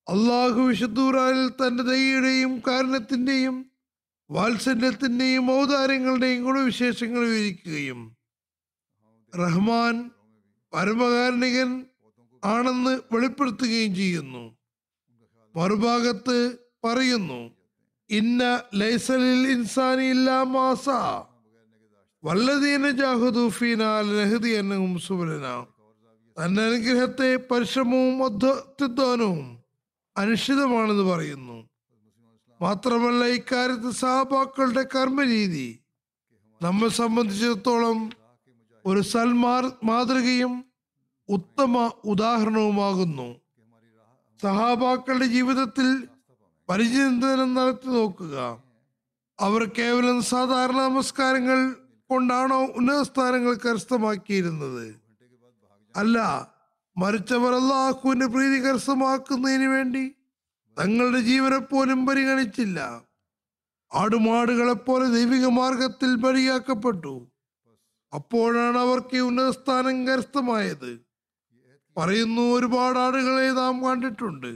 അള്ളാഹു വിശുദ്ധൂറാനിൽ തന്റെ ദയ്യയുടെയും കാരണത്തിന്റെയും വാത്സല്യത്തിന്റെയും ഔദാര്യങ്ങളുടെയും ഗുണവിശേഷങ്ങൾ വിവരിക്കുകയും റഹ്മാൻ പരമകാരണികൻ ആണെന്ന് വെളിപ്പെടുത്തുകയും ചെയ്യുന്നു. മറുഭാഗത്ത് പറയുന്നു ഇന്ന ലൈസലിൽ ഇൻസാനി ഇല്ലാ മാസ. വല്ലതീന ജാഹുദൂഫീനും സുബലന. തന്റെ അനുഗ്രഹത്തെ പരിശ്രമവും അധ്വാനവും അനുഷിതമാണെന്ന് പറയുന്നു. മാത്രമല്ല ഇക്കാര്യത്തിൽ സഹപാക്കളുടെ കർമ്മരീതി നമ്മെ സംബന്ധിച്ചിടത്തോളം ഒരു സൽമാർ മാതൃകയും ഉത്തമ ഉദാഹരണവുമാകുന്നു. സഹാബാക്കളുടെ ജീവിതത്തിൽ പരിചിന്തനം നടത്തി നോക്കുക. അവർ കേവലം സാധാരണ നമസ്കാരങ്ങൾ കൊണ്ടാണോ ഉന്നത സ്ഥാനങ്ങൾ കരസ്ഥമാക്കിയിരുന്നത്? അല്ല മരിച്ചവർ അള്ളാഹുവിന്റെ പ്രീതി കരസ്ഥമാക്കുന്നതിന് വേണ്ടി തങ്ങളുടെ ജീവനെ പോലും പരിഗണിച്ചില്ല. ആടുമാടുകളെപ്പോലെ ദൈവിക മാർഗത്തിൽ ബലിയാക്കപ്പെട്ടു. അപ്പോഴാണ് അവർക്ക് ഉന്നത സ്ഥാനം കരസ്ഥമായത്. പറയുന്നു ഒരുപാട് ആടുകളെ നാം കണ്ടിട്ടുണ്ട്.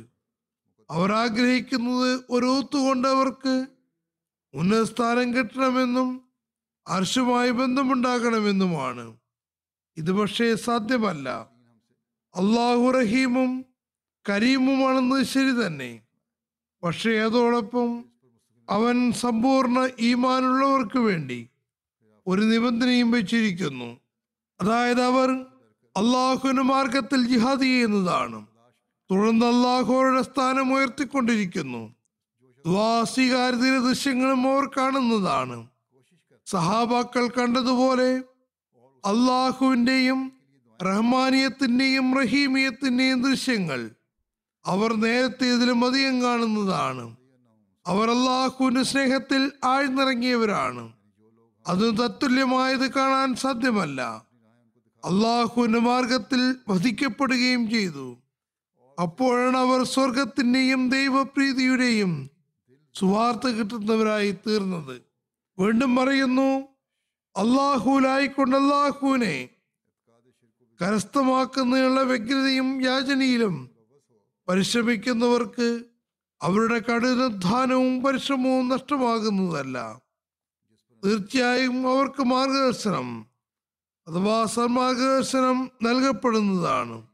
അവർ ആഗ്രഹിക്കുന്നത് ഒരു ഊത്തുകൊണ്ട് അവർക്ക് ഉന്നത സ്ഥാനം കിട്ടണമെന്നും അർഷുമായി ബന്ധമുണ്ടാകണമെന്നുമാണ്. ഇത് പക്ഷേ സാധ്യമല്ല. അള്ളാഹു റഹീമും കരീമുമാണെന്ന് ശരി തന്നെ. പക്ഷേ അതോടൊപ്പം അവൻ സമ്പൂർണ ഈമാനുള്ളവർക്ക് വേണ്ടി ഒരു നിബന്ധനയും വെച്ചിരിക്കുന്നു. അതായത് അവർ അള്ളാഹുവിന്റെ മാർഗത്തിൽ ജിഹാദ് ചെയ്യുന്നതാണ്. തുടർന്ന് അള്ളാഹുവരുടെ സ്ഥാനം ഉയർത്തിക്കൊണ്ടിരിക്കുന്നു. ദ്വാസികാരത്തിന്റെ ദൃശ്യങ്ങളും അവർ കാണുന്നതാണ്. സഹാബാക്കൾ കണ്ടതുപോലെ അള്ളാഹുവിന്റെയും റഹ്മാനിയത്തിന്റെയും റഹീമിയത്തിന്റെയും ദൃശ്യങ്ങൾ അവർ നേരത്തെ ഇതിലും അധികം കാണുന്നതാണ്. അവർ അള്ളാഹുവിന്റെ സ്നേഹത്തിൽ ആഴ്ന്നിറങ്ങിയവരാണ്. അത് തത്തുല്യമായത് കാണാൻ സാധ്യമല്ല. അള്ളാഹുവിന്റെ മാർഗത്തിൽ വധിക്കപ്പെടുകയും ചെയ്തു. അപ്പോഴാണ് അവർ സ്വർഗത്തിന്റെയും ദൈവപ്രീതിയുടെയും സുവാർത്ത കിട്ടുന്നവരായി തീർന്നത്. വീണ്ടും പറയുന്നു അള്ളാഹുലായിക്കൊണ്ട് അള്ളാഹുവിനെ കരസ്ഥമാക്കുന്നതിനുള്ള വ്യഗ്രതയും യാചനയിലും പരിശ്രമിക്കുന്നവർക്ക് അവരുടെ കഠിനാധ്വാനവും പരിശ്രമവും നഷ്ടമാകുന്നതല്ല. തീർച്ചയായും അവർക്ക് മാർഗദർശനം അഥവാ സന്മാർഗദർശനം നൽകപ്പെടുന്നതാണ്.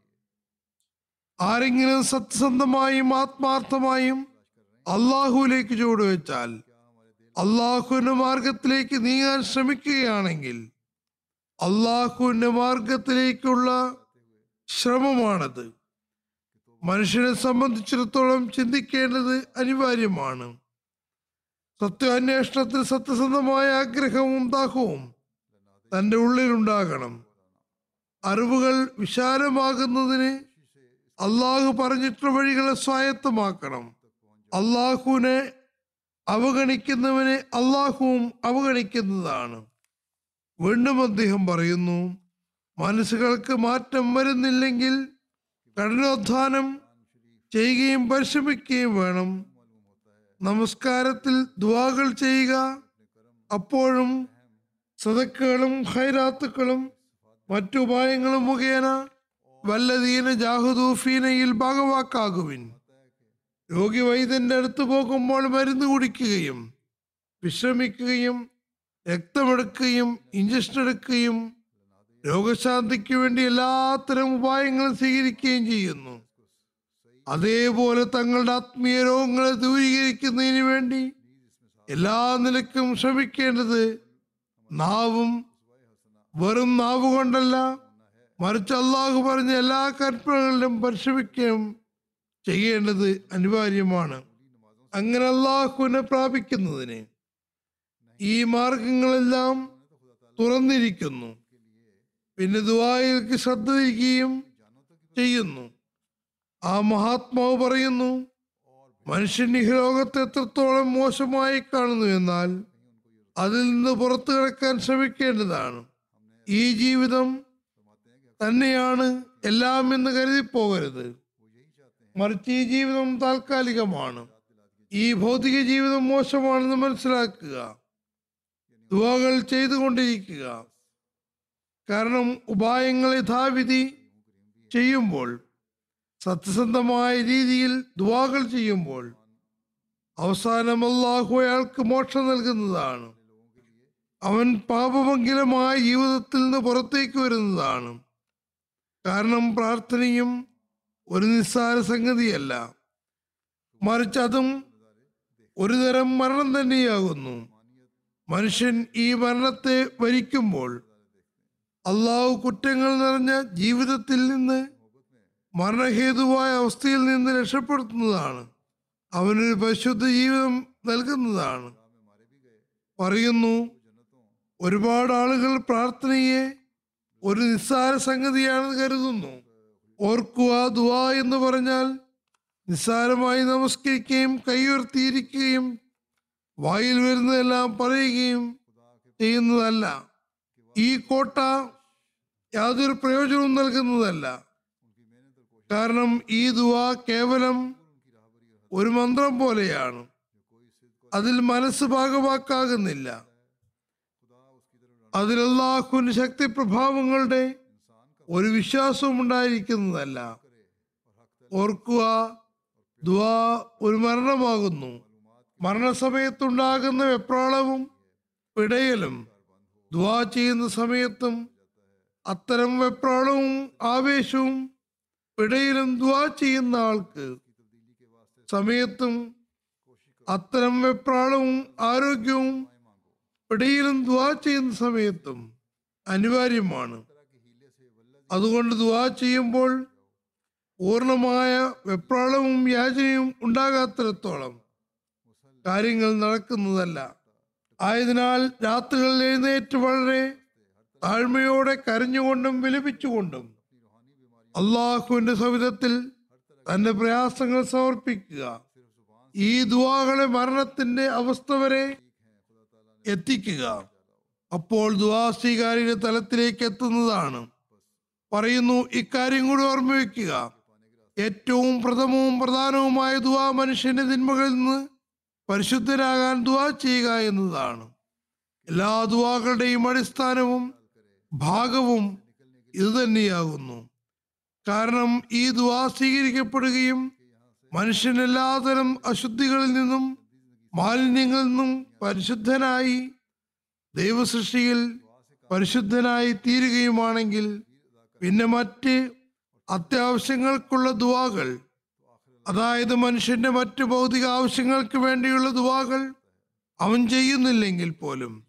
ആരെങ്കിലും സത്യസന്ധമായും ആത്മാർത്ഥമായും അള്ളാഹുവിലേക്ക് ചുവടുവെച്ചാൽ അള്ളാഹുവിന്റെ മാർഗത്തിലേക്ക് നീങ്ങാൻ ശ്രമിക്കുകയാണെങ്കിൽ അള്ളാഹുവിന്റെ മാർഗത്തിലേക്കുള്ള ശ്രമമാണത്. മനുഷ്യനെ സംബന്ധിച്ചിടത്തോളം ചിന്തിക്കേണ്ടത് അനിവാര്യമാണ്. സത്യാന്വേഷണത്തിൽ സത്യസന്ധമായ ആഗ്രഹവും ദാഹവും തന്റെ ഉള്ളിലുണ്ടാകണം. അറിവുകൾ വിശാലമാകുന്നതിന് അള്ളാഹു പറഞ്ഞിട്ടുള്ള വഴികളെ സ്വായത്തമാക്കണം. അള്ളാഹുവിനെ അവഗണിക്കുന്നവനെ അള്ളാഹുവും അവഗണിക്കുന്നതാണ്. വീണ്ടും അദ്ദേഹം പറയുന്നു മനസ്സുകൾക്ക് മാറ്റം വരുന്നില്ലെങ്കിൽ കഠിനോദ്ധാനം ചെയ്യുകയും പരിശ്രമിക്കുകയും വേണം. നമസ്കാരത്തിൽ ദുവാകൾ ചെയ്യുക. അപ്പോഴും സതക്കുകളും ഹൈറാത്തുക്കളും മറ്റുപായങ്ങളും മുഖേന വല്ലതീന ജാഹുദൂഫീനയിൽ ഭാഗവാക്കാകുവിൻ. രോഗി വൈദ്യന്റെ അടുത്ത് പോകുമ്പോൾ മരുന്ന് കുടിക്കുകയും വിശ്രമിക്കുകയും രക്തമെടുക്കുകയും ഇഞ്ചക്ഷൻ എടുക്കുകയും രോഗശാന്തിക്ക് വേണ്ടി എല്ലാത്തരം ഉപായങ്ങളും സ്വീകരിക്കുകയും ചെയ്യുന്നു. അതേപോലെ തങ്ങളുടെ ആത്മീയ രോഗങ്ങളെ ദൂരീകരിക്കുന്നതിന് വേണ്ടി എല്ലാ നിലക്കും ശ്രമിക്കേണ്ടത് നാവും വെറും നാവുകൊണ്ടല്ല മറിച്ച് അള്ളാഹു പറഞ്ഞ എല്ലാ കൽപ്പനകളിലും പരിശ്രമിക്കുകയും ചെയ്യേണ്ടത് അനിവാര്യമാണ്. അങ്ങനെ അള്ളാഹുവിനെ പ്രാപിക്കുന്നതിന് ഈ മാർഗങ്ങളെല്ലാം തുറന്നിരിക്കുന്നു. പിന്നെ ദുബായിലേക്ക് ശ്രദ്ധ തിരിക്കുകയും ചെയ്യുന്നു. ആ മഹാത്മാവ് പറയുന്നു മനുഷ്യൻ ഈ ലോകത്തെ എത്രത്തോളം മോശമായി കാണുന്നു എന്നാൽ അതിൽ നിന്ന് പുറത്തു കിടക്കാൻ ശ്രമിക്കേണ്ടതാണ്. ഈ ജീവിതം തന്നെയാണ് എല്ലാം എന്ന് കരുതി പോകരുത് മറിച്ച് ഈ ജീവിതം താൽക്കാലികമാണ്. ഈ ഭൗതിക ജീവിതം മോശമാണെന്ന് മനസ്സിലാക്കുക. ദുവാകൾ ചെയ്തുകൊണ്ടിരിക്കുക. കാരണം ഉപായങ്ങൾ യഥാവിധി ചെയ്യുമ്പോൾ സത്യസന്ധമായ രീതിയിൽ ദുവാകൾ ചെയ്യുമ്പോൾ അവസാനം അള്ളാഹു അയാൾക്ക് മോക്ഷം നൽകുന്നതാണ്. അവൻ പാപമംഗലമായ ജീവിതത്തിൽ നിന്ന് പുറത്തേക്ക് വരുന്നതാണ്. കാരണം പ്രാർത്ഥനയും ഒരു നിസ്സാര സംഗതിയല്ല. മറിച്ച് അതും ഒരു തരം മരണം തന്നെയാകുന്നു. മനുഷ്യൻ ഈ മരണത്തെ വരിക്കുമ്പോൾ അള്ളാഹു കുറ്റങ്ങൾ നിറഞ്ഞ ജീവിതത്തിൽ നിന്ന് മരണഹേതുവായ അവസ്ഥയിൽ നിന്ന് രക്ഷപ്പെടുത്തുന്നതാണ്. അവനൊരു പരിശുദ്ധ ജീവിതം നൽകുന്നതാണ്. പറയുന്നു ഒരുപാട് ആളുകൾ പ്രാർത്ഥനയെ ഒരു നിസ്സാര സംഗതിയാണെന്ന് കരുതുന്നു. ഓർക്കുക ദുആ എന്ന് പറഞ്ഞാൽ നിസ്സാരമായി നമസ്കരിക്കുകയും കൈയുയർത്തിയിരിക്കുകയും വായിൽ വരുന്നതെല്ലാം പറയുകയും ചെയ്യുന്നതല്ല. ഈ കോട്ട യാതൊരു പ്രയോജനവും നൽകുന്നതല്ല. കാരണം ഈ ദുആ കേവലം ഒരു മന്ത്രം പോലെയാണ്. അതിൽ മനസ്സ് ഭാഗവാക്കാകുന്നില്ല. അതിൽ അള്ളാഹുവിന്റെ ശക്തി പ്രഭാവങ്ങളുടെ ഒരു വിശ്വാസവും ഉണ്ടായിരിക്കുന്നതല്ല ഓർക്കുക ദുആ ഒരു മരണമാകുന്നു. മരണസമയത്തുണ്ടാകുന്ന വെപ്രാളവും പിടയലും ദുആ ചെയ്യുന്ന സമയത്തും അത്തരം വെപ്രാളവും ആവേശവും പിടയിലും ദുആ ചെയ്യുന്ന ആൾക്ക് സമയത്തും അത്തരം വെപ്രാളവും ആരോഗ്യവും പിടയിലും ദുആ ചെയ്യുന്ന സമയത്തും അനിവാര്യമാണ്. അതുകൊണ്ട് ദുവാ ചെയ്യുമ്പോൾ പൂർണമായ വെപ്രാളവും യാചനയും ഉണ്ടാകാത്തിടത്തോളം കാര്യങ്ങൾ നടക്കുന്നതല്ല. ആയതിനാൽ രാത്രികളിൽ എഴുന്നേറ്റ് വളരെ താഴ്മയോടെ കരഞ്ഞുകൊണ്ടും വിലപിച്ചുകൊണ്ടും അള്ളാഹുവിന്റെ സവിധത്തിൽ തന്റെ പ്രയാസങ്ങൾ സമർപ്പിക്കുക. ഈ ദുവാകളെ മരണത്തിന്റെ അവസ്ഥ വരെ എത്തിക്കുക. അപ്പോൾ ദുവാ സ്വീകാരിയുടെ തലത്തിലേക്ക് എത്തുന്നതാണ്. പറയുന്നു ഇക്കാര്യം കൂടി ഓർമ്മ വയ്ക്കുക ഏറ്റവും പ്രഥമവും പ്രധാനവുമായ ദുവാ മനുഷ്യന്റെ തിന്മകളിൽ നിന്ന് പരിശുദ്ധരാകാൻ ദുവാ ചെയ്യുക എന്നതാണ്. എല്ലാ ദുവാകളുടെയും അടിസ്ഥാനവും ഭാഗവും ഇത് തന്നെയാകുന്നു. കാരണം ഈ ദുവാ സ്വീകരിക്കപ്പെടുകയും മനുഷ്യൻ എല്ലാതരം അശുദ്ധികളിൽ നിന്നും മാലിന്യങ്ങളിൽ നിന്നും പരിശുദ്ധനായി ദൈവസൃഷ്ടിയിൽ പരിശുദ്ധനായി തീരുകയുമാണെങ്കിൽ പിന്നെ മറ്റ് അത്യാവശ്യങ്ങൾക്കുള്ള ദുവാകൾ അതായത് മനുഷ്യന്റെ മറ്റ് ഭൗതിക ആവശ്യങ്ങൾക്ക് വേണ്ടിയുള്ള ദുവാകൾ അവൻ ചെയ്യുന്നില്ലെങ്കിൽ പോലും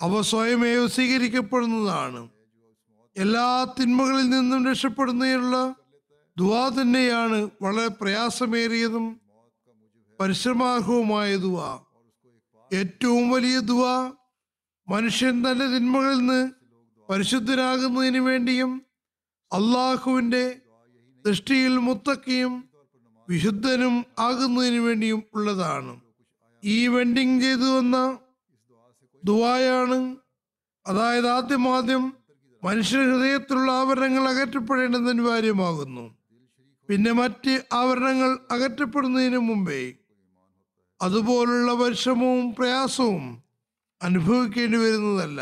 അവ സ്വയമേവ സ്വീകരിക്കപ്പെടുന്നതാണ് എല്ലാ തിന്മകളിൽ നിന്നും രക്ഷപ്പെടുന്നതിനുള്ള ദുവാ തന്നെയാണ് വളരെ പ്രയാസമേറിയതും പരിശ്രമാർഹവുമായ ദുവാ. ഏറ്റവും വലിയ ദുവാ മനുഷ്യൻ തന്റെ തിന്മകളിൽ നിന്ന് പരിശുദ്ധനാകുന്നതിന് വേണ്ടിയും അള്ളാഹുവിന്റെ ദൃഷ്ടിയിൽ മുത്തക്കയും വിശുദ്ധനും ആകുന്നതിന് വേണ്ടിയും ഉള്ളതാണ്. ഈ വെൻഡിങ് ചെയ്തു വന്ന ദുവായാണ് അതായത് ആദ്യം ആദ്യം മനുഷ്യ ഹൃദയത്തിലുള്ള ആവരണങ്ങൾ അകറ്റപ്പെടേണ്ടത് അനിവാര്യമാകുന്നു പിന്നെ മറ്റ് ആവരണങ്ങൾ അകറ്റപ്പെടുന്നതിന് മുമ്പേ അതുപോലുള്ള പരിശ്രമവും പ്രയാസവും അനുഭവിക്കേണ്ടി വരുന്നതല്ല.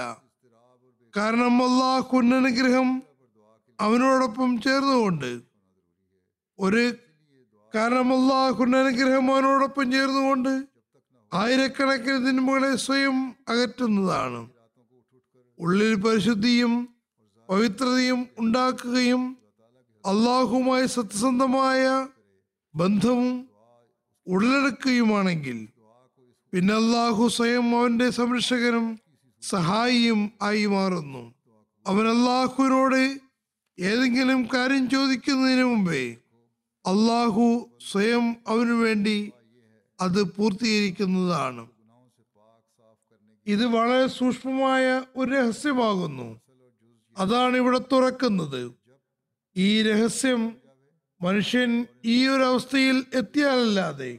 കാരണം അള്ളാഹുവിന്റെ അനുഗ്രഹം അവനോടൊപ്പം ചേർന്നുകൊണ്ട്. ഒരു കാരണം അള്ളാഹുവിന്റെ അനുഗ്രഹം അവനോടൊപ്പം ചേർന്നുകൊണ്ട് ആയിരക്കണക്കിന് തിന്മകളെ സ്വയം അകറ്റുന്നതാണ്. ഉള്ളിൽ പരിശുദ്ധിയും പവിത്രതയും ഉണ്ടാക്കുകയും അള്ളാഹുമായി സത്യസന്ധമായ ബന്ധവും ഉള്ളെടുക്കുകയുമാണെങ്കിൽ പിന്നെ അള്ളാഹു സ്വയം അവന്റെ സംരക്ഷകനും സഹായിയും ആയി മാറുന്നു. അവൻ അള്ളാഹുവിനോട് ഏതെങ്കിലും കാര്യം ചോദിക്കുന്നതിന് മുമ്പേ അള്ളാഹു സ്വയം അവനു വേണ്ടി അത് പൂർത്തീകരിക്കുന്നതാണ്. ഇത് വളരെ സൂക്ഷ്മമായ ഒരു രഹസ്യമാകുന്നു. അതാണ് ഇവിടെ തുറക്കുന്നത്. ഈ രഹസ്യം മനുഷ്യൻ ഈ ഒരു അവസ്ഥയിൽ എത്തിയാലല്ലാതെ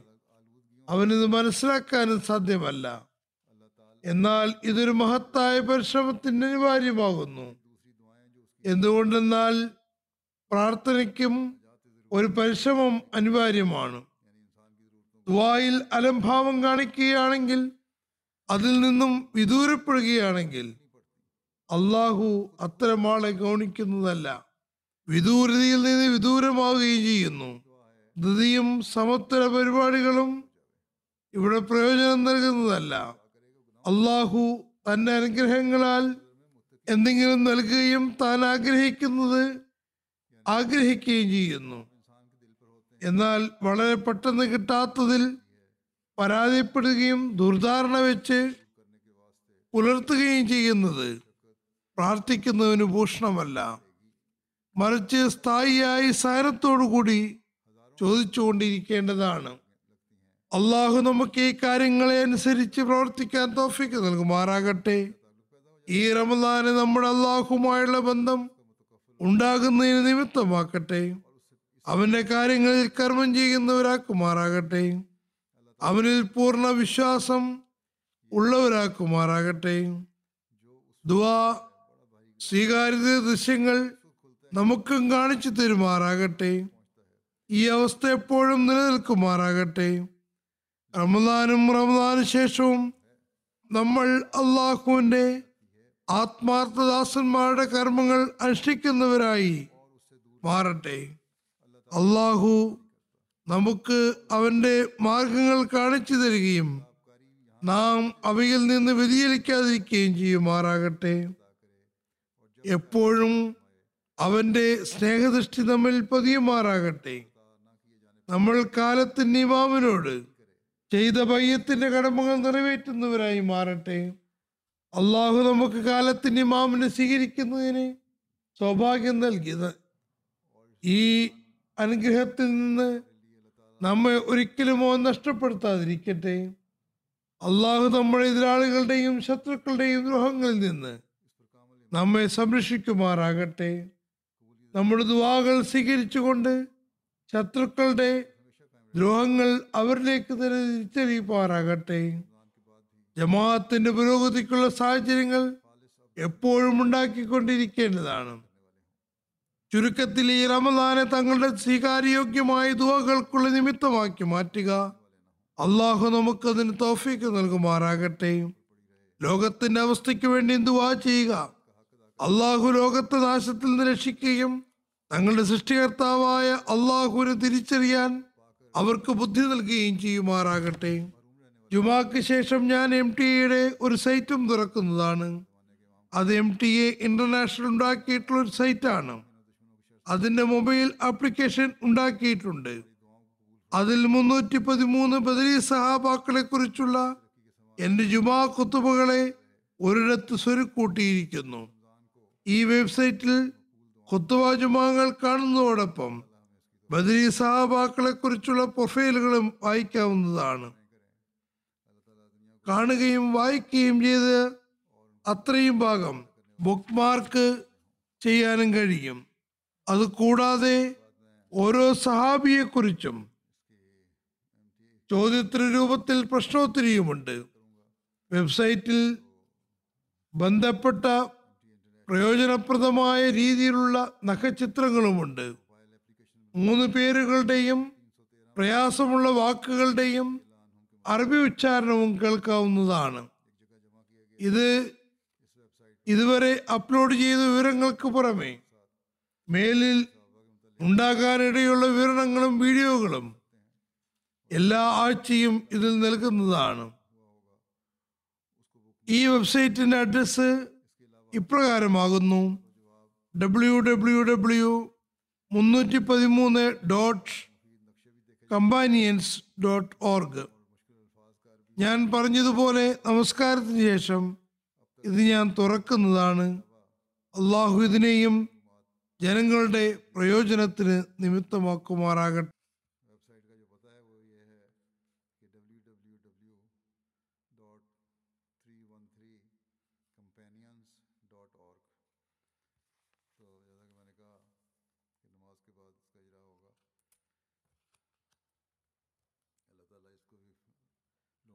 അവനിത് മനസ്സിലാക്കാനും സാധ്യമല്ല. എന്നാൽ ഇതൊരു മഹത്തായ പരിശ്രമത്തിന് അനിവാര്യമാകുന്നു. എന്തുകൊണ്ടെന്നാൽ പ്രാർത്ഥനയ്ക്കും ഒരു പരിശ്രമം അനിവാര്യമാണ്. ദുവായിൽ അലംഭാവം കാണിക്കുകയാണെങ്കിൽ അതിൽ നിന്നും വിദൂരപ്പെടുകയാണെങ്കിൽ അള്ളാഹു അത്തരം ആളെ ഗൗണിക്കുന്നതല്ല. വിദൂരതയിൽ നിന്ന് വിദൂരമാവുകയും ചെയ്യുന്നു. ധൃതിയും സമത്വര പരിപാടികളും ഇവിടെ പ്രയോജനം നൽകുന്നതല്ല. അള്ളാഹു തന്റെ അനുഗ്രഹങ്ങളാൽ എന്തെങ്കിലും നൽകുകയും താൻ ആഗ്രഹിക്കുന്നത് ആഗ്രഹിക്കുകയും ചെയ്യുന്നു. എന്നാൽ വളരെ പെട്ടെന്ന് കിട്ടാത്തതിൽ പരാതിപ്പെടുകയും ദുർധാരണ വെച്ച് പുലർത്തുകയും ചെയ്യുന്നത് പ്രാർത്ഥിക്കുന്നതിന് ഭൂഷണമല്ല. മറിച്ച് സ്ഥായിയായി സഹനത്തോടുകൂടി ചോദിച്ചുകൊണ്ടിരിക്കേണ്ടതാണ്. അള്ളാഹു നമുക്ക് ഈ കാര്യങ്ങളെ അനുസരിച്ച് പ്രവർത്തിക്കാൻ തോഫിക്ക് നൽകുമാറാകട്ടെ. ഈ റമദാന് നമ്മുടെ അള്ളാഹുമായുള്ള ബന്ധം ഉണ്ടാകുന്നതിന് നിമിത്തമാക്കട്ടെ. അവന്റെ കാര്യങ്ങളിൽ കർമ്മം ചെയ്യുന്നവരാക്കുമാറാകട്ടെ. അവനിൽ പൂർണ വിശ്വാസം ഉള്ളവരാക്കുമാറാകട്ടെ. ദുവാ സ്വീകാര്യത ദൃശ്യങ്ങൾ നമുക്കും കാണിച്ചു തരുമാറാകട്ടെ. ഈ അവസ്ഥ എപ്പോഴും നിലനിൽക്കുമാറാകട്ടെ. റമദാനും റമദാനു ശേഷവും നമ്മൾ അള്ളാഹുവിന്റെ ആത്മാർത്ഥദാസന്മാരുടെ കർമ്മങ്ങൾ അനുഷ്ഠിക്കുന്നവരായി മാറട്ടെ. അള്ളാഹു നമുക്ക് അവന്റെ മാർഗങ്ങൾ കാണിച്ചു തരികയും നാം അവയിൽ നിന്ന് വ്യതിചലിക്കാതിരിക്കുകയും ചെയ്യുമാറാകട്ടെ. എപ്പോഴും അവന്റെ സ്നേഹദൃഷ്ടി നമ്മിൽ പതിയുമാറാകട്ടെ. നമ്മൾ കാലത്തിന്റെ ഇമാമിനോട് ചെയ്ത ബയ്യത്തിന്റെ കടമകൾ നിറവേറ്റുന്നവരായി മാറട്ടെ. അള്ളാഹു നമുക്ക് കാലത്തിന് ഇമാമിനെ സ്വീകരിക്കുന്നതിന് സൗഭാഗ്യം നൽകിയത്. ഈ അനുഗ്രഹത്തിൽ നിന്ന് നമ്മെ ഒരിക്കലും നഷ്ടപ്പെടുത്താതിരിക്കട്ടെ. അള്ളാഹു നമ്മുടെ എതിരാളികളുടെയും ശത്രുക്കളുടെയും ദ്രോഹങ്ങളിൽ നിന്ന് നമ്മെ സംരക്ഷിക്കുമാറാകട്ടെ. നമ്മുടെ ദുവാകൾ സ്വീകരിച്ചുകൊണ്ട് ശത്രുക്കളുടെ ദ്രോഹങ്ങൾ അവരിലേക്ക് തന്നെ തിരിച്ചറിയിപ്പാറാകട്ടെ ജമാഅത്തിന്റെ പുരോഗതിക്കുള്ള സാഹചര്യങ്ങൾ എപ്പോഴും ഉണ്ടാക്കിക്കൊണ്ടിരിക്കേണ്ടതാണ്. ചുരുക്കത്തിൽ ഈ റമദാനെ തങ്ങളുടെ സ്വീകാര്യോഗ്യമായ ദുവകൾക്കുള്ള നിമിത്തമാക്കി മാറ്റുക. അള്ളാഹു നമുക്കതിന് തോഫീക്ക് നൽകുമാറാകട്ടെ. ലോകത്തിന്റെ അവസ്ഥയ്ക്ക് വേണ്ടി ദുവാ ചെയ്യുക? അള്ളാഹു ലോകത്തെ നാശത്തിൽ നിന്ന് രക്ഷിക്കുകയും തങ്ങളുടെ സൃഷ്ടികർത്താവായ അള്ളാഹുവിനെ തിരിച്ചറിയാൻ അവർക്ക് ബുദ്ധി നൽകുകയും ചെയ്യുമാറാകട്ടെ. ജുമാക്ക് ശേഷം ഞാൻ എം ടി എയുടെ ഒരു സൈറ്റും തുറക്കുന്നതാണ്. അത് എം ടി എ ഇന്റർനാഷണൽ ഉണ്ടാക്കിയിട്ടുള്ള ഒരു സൈറ്റാണ്. അതിന്റെ മൊബൈൽ ആപ്ലിക്കേഷൻ ഉണ്ടാക്കിയിട്ടുണ്ട്. അതിൽ മുന്നൂറ്റി പതിമൂന്ന് ബദലി സഹാബാക്കളെ കുറിച്ചുള്ള എന്റെ ജുമാ കുത്തുബകളെ ഒരിടത്ത് സ്വരുക്കൂട്ടിയിരിക്കുന്നു. ഈ വെബ്സൈറ്റിൽ കുത്തുബ ജുമാങ്ങൾ കാണുന്നതോടൊപ്പം ബദലി സഹാബാക്കളെ കുറിച്ചുള്ള പ്രൊഫൈലുകളും വായിക്കാവുന്നതാണ്. കാണുകയും വായിക്കുകയും ചെയ്ത് അത്രയും ഭാഗം ബുക്ക് മാർക്ക് ചെയ്യാനും കഴിയും. അത് കൂടാതെ ഓരോ സഹാബിയെക്കുറിച്ചും ചോദ്യോത്തര രൂപത്തിൽ പ്രശ്നോത്തരിയുമുണ്ട്. വെബ്സൈറ്റിൽ ബന്ധപ്പെട്ട പ്രയോജനപ്രദമായ രീതിയിലുള്ള നഖചിത്രങ്ങളുമുണ്ട്. മൂന്ന് പേരുകളുടെയും പ്രയാസമുള്ള വാക്കുകളുടെയും അറബി ഉച്ചാരണവും കേൾക്കാവുന്നതാണ്. ഇത് ഇതുവരെ അപ്ലോഡ് ചെയ്ത വിവരങ്ങൾക്ക് പുറമെ മേലിൽ ഉണ്ടാകാനിടയുള്ള വിവരണങ്ങളും വീഡിയോകളും എല്ലാ ആഴ്ചയും ഇതിൽ നൽകുന്നതാണ്. ഈ വെബ്സൈറ്റിന്റെ അഡ്രസ് ഇപ്രകാരമാകുന്നു. ഡബ്ല്യു ഡബ്ല്യു ഡബ്ല്യു മുന്നൂറ്റി പതിമൂന്ന് ഡോട്ട് കമ്പാനിയൻസ് ഡോട്ട് ഓർഗ് ഞാൻ പറഞ്ഞതുപോലെ നമസ്കാരത്തിന് ശേഷം ഇത് ഞാൻ തുറക്കുന്നതാണ്. അള്ളാഹു ഇതിനെയും ജനങ്ങളുടെ പ്രയോജനത്തിന് നിമിത്തമാക്കുമാറാകട്ടെ.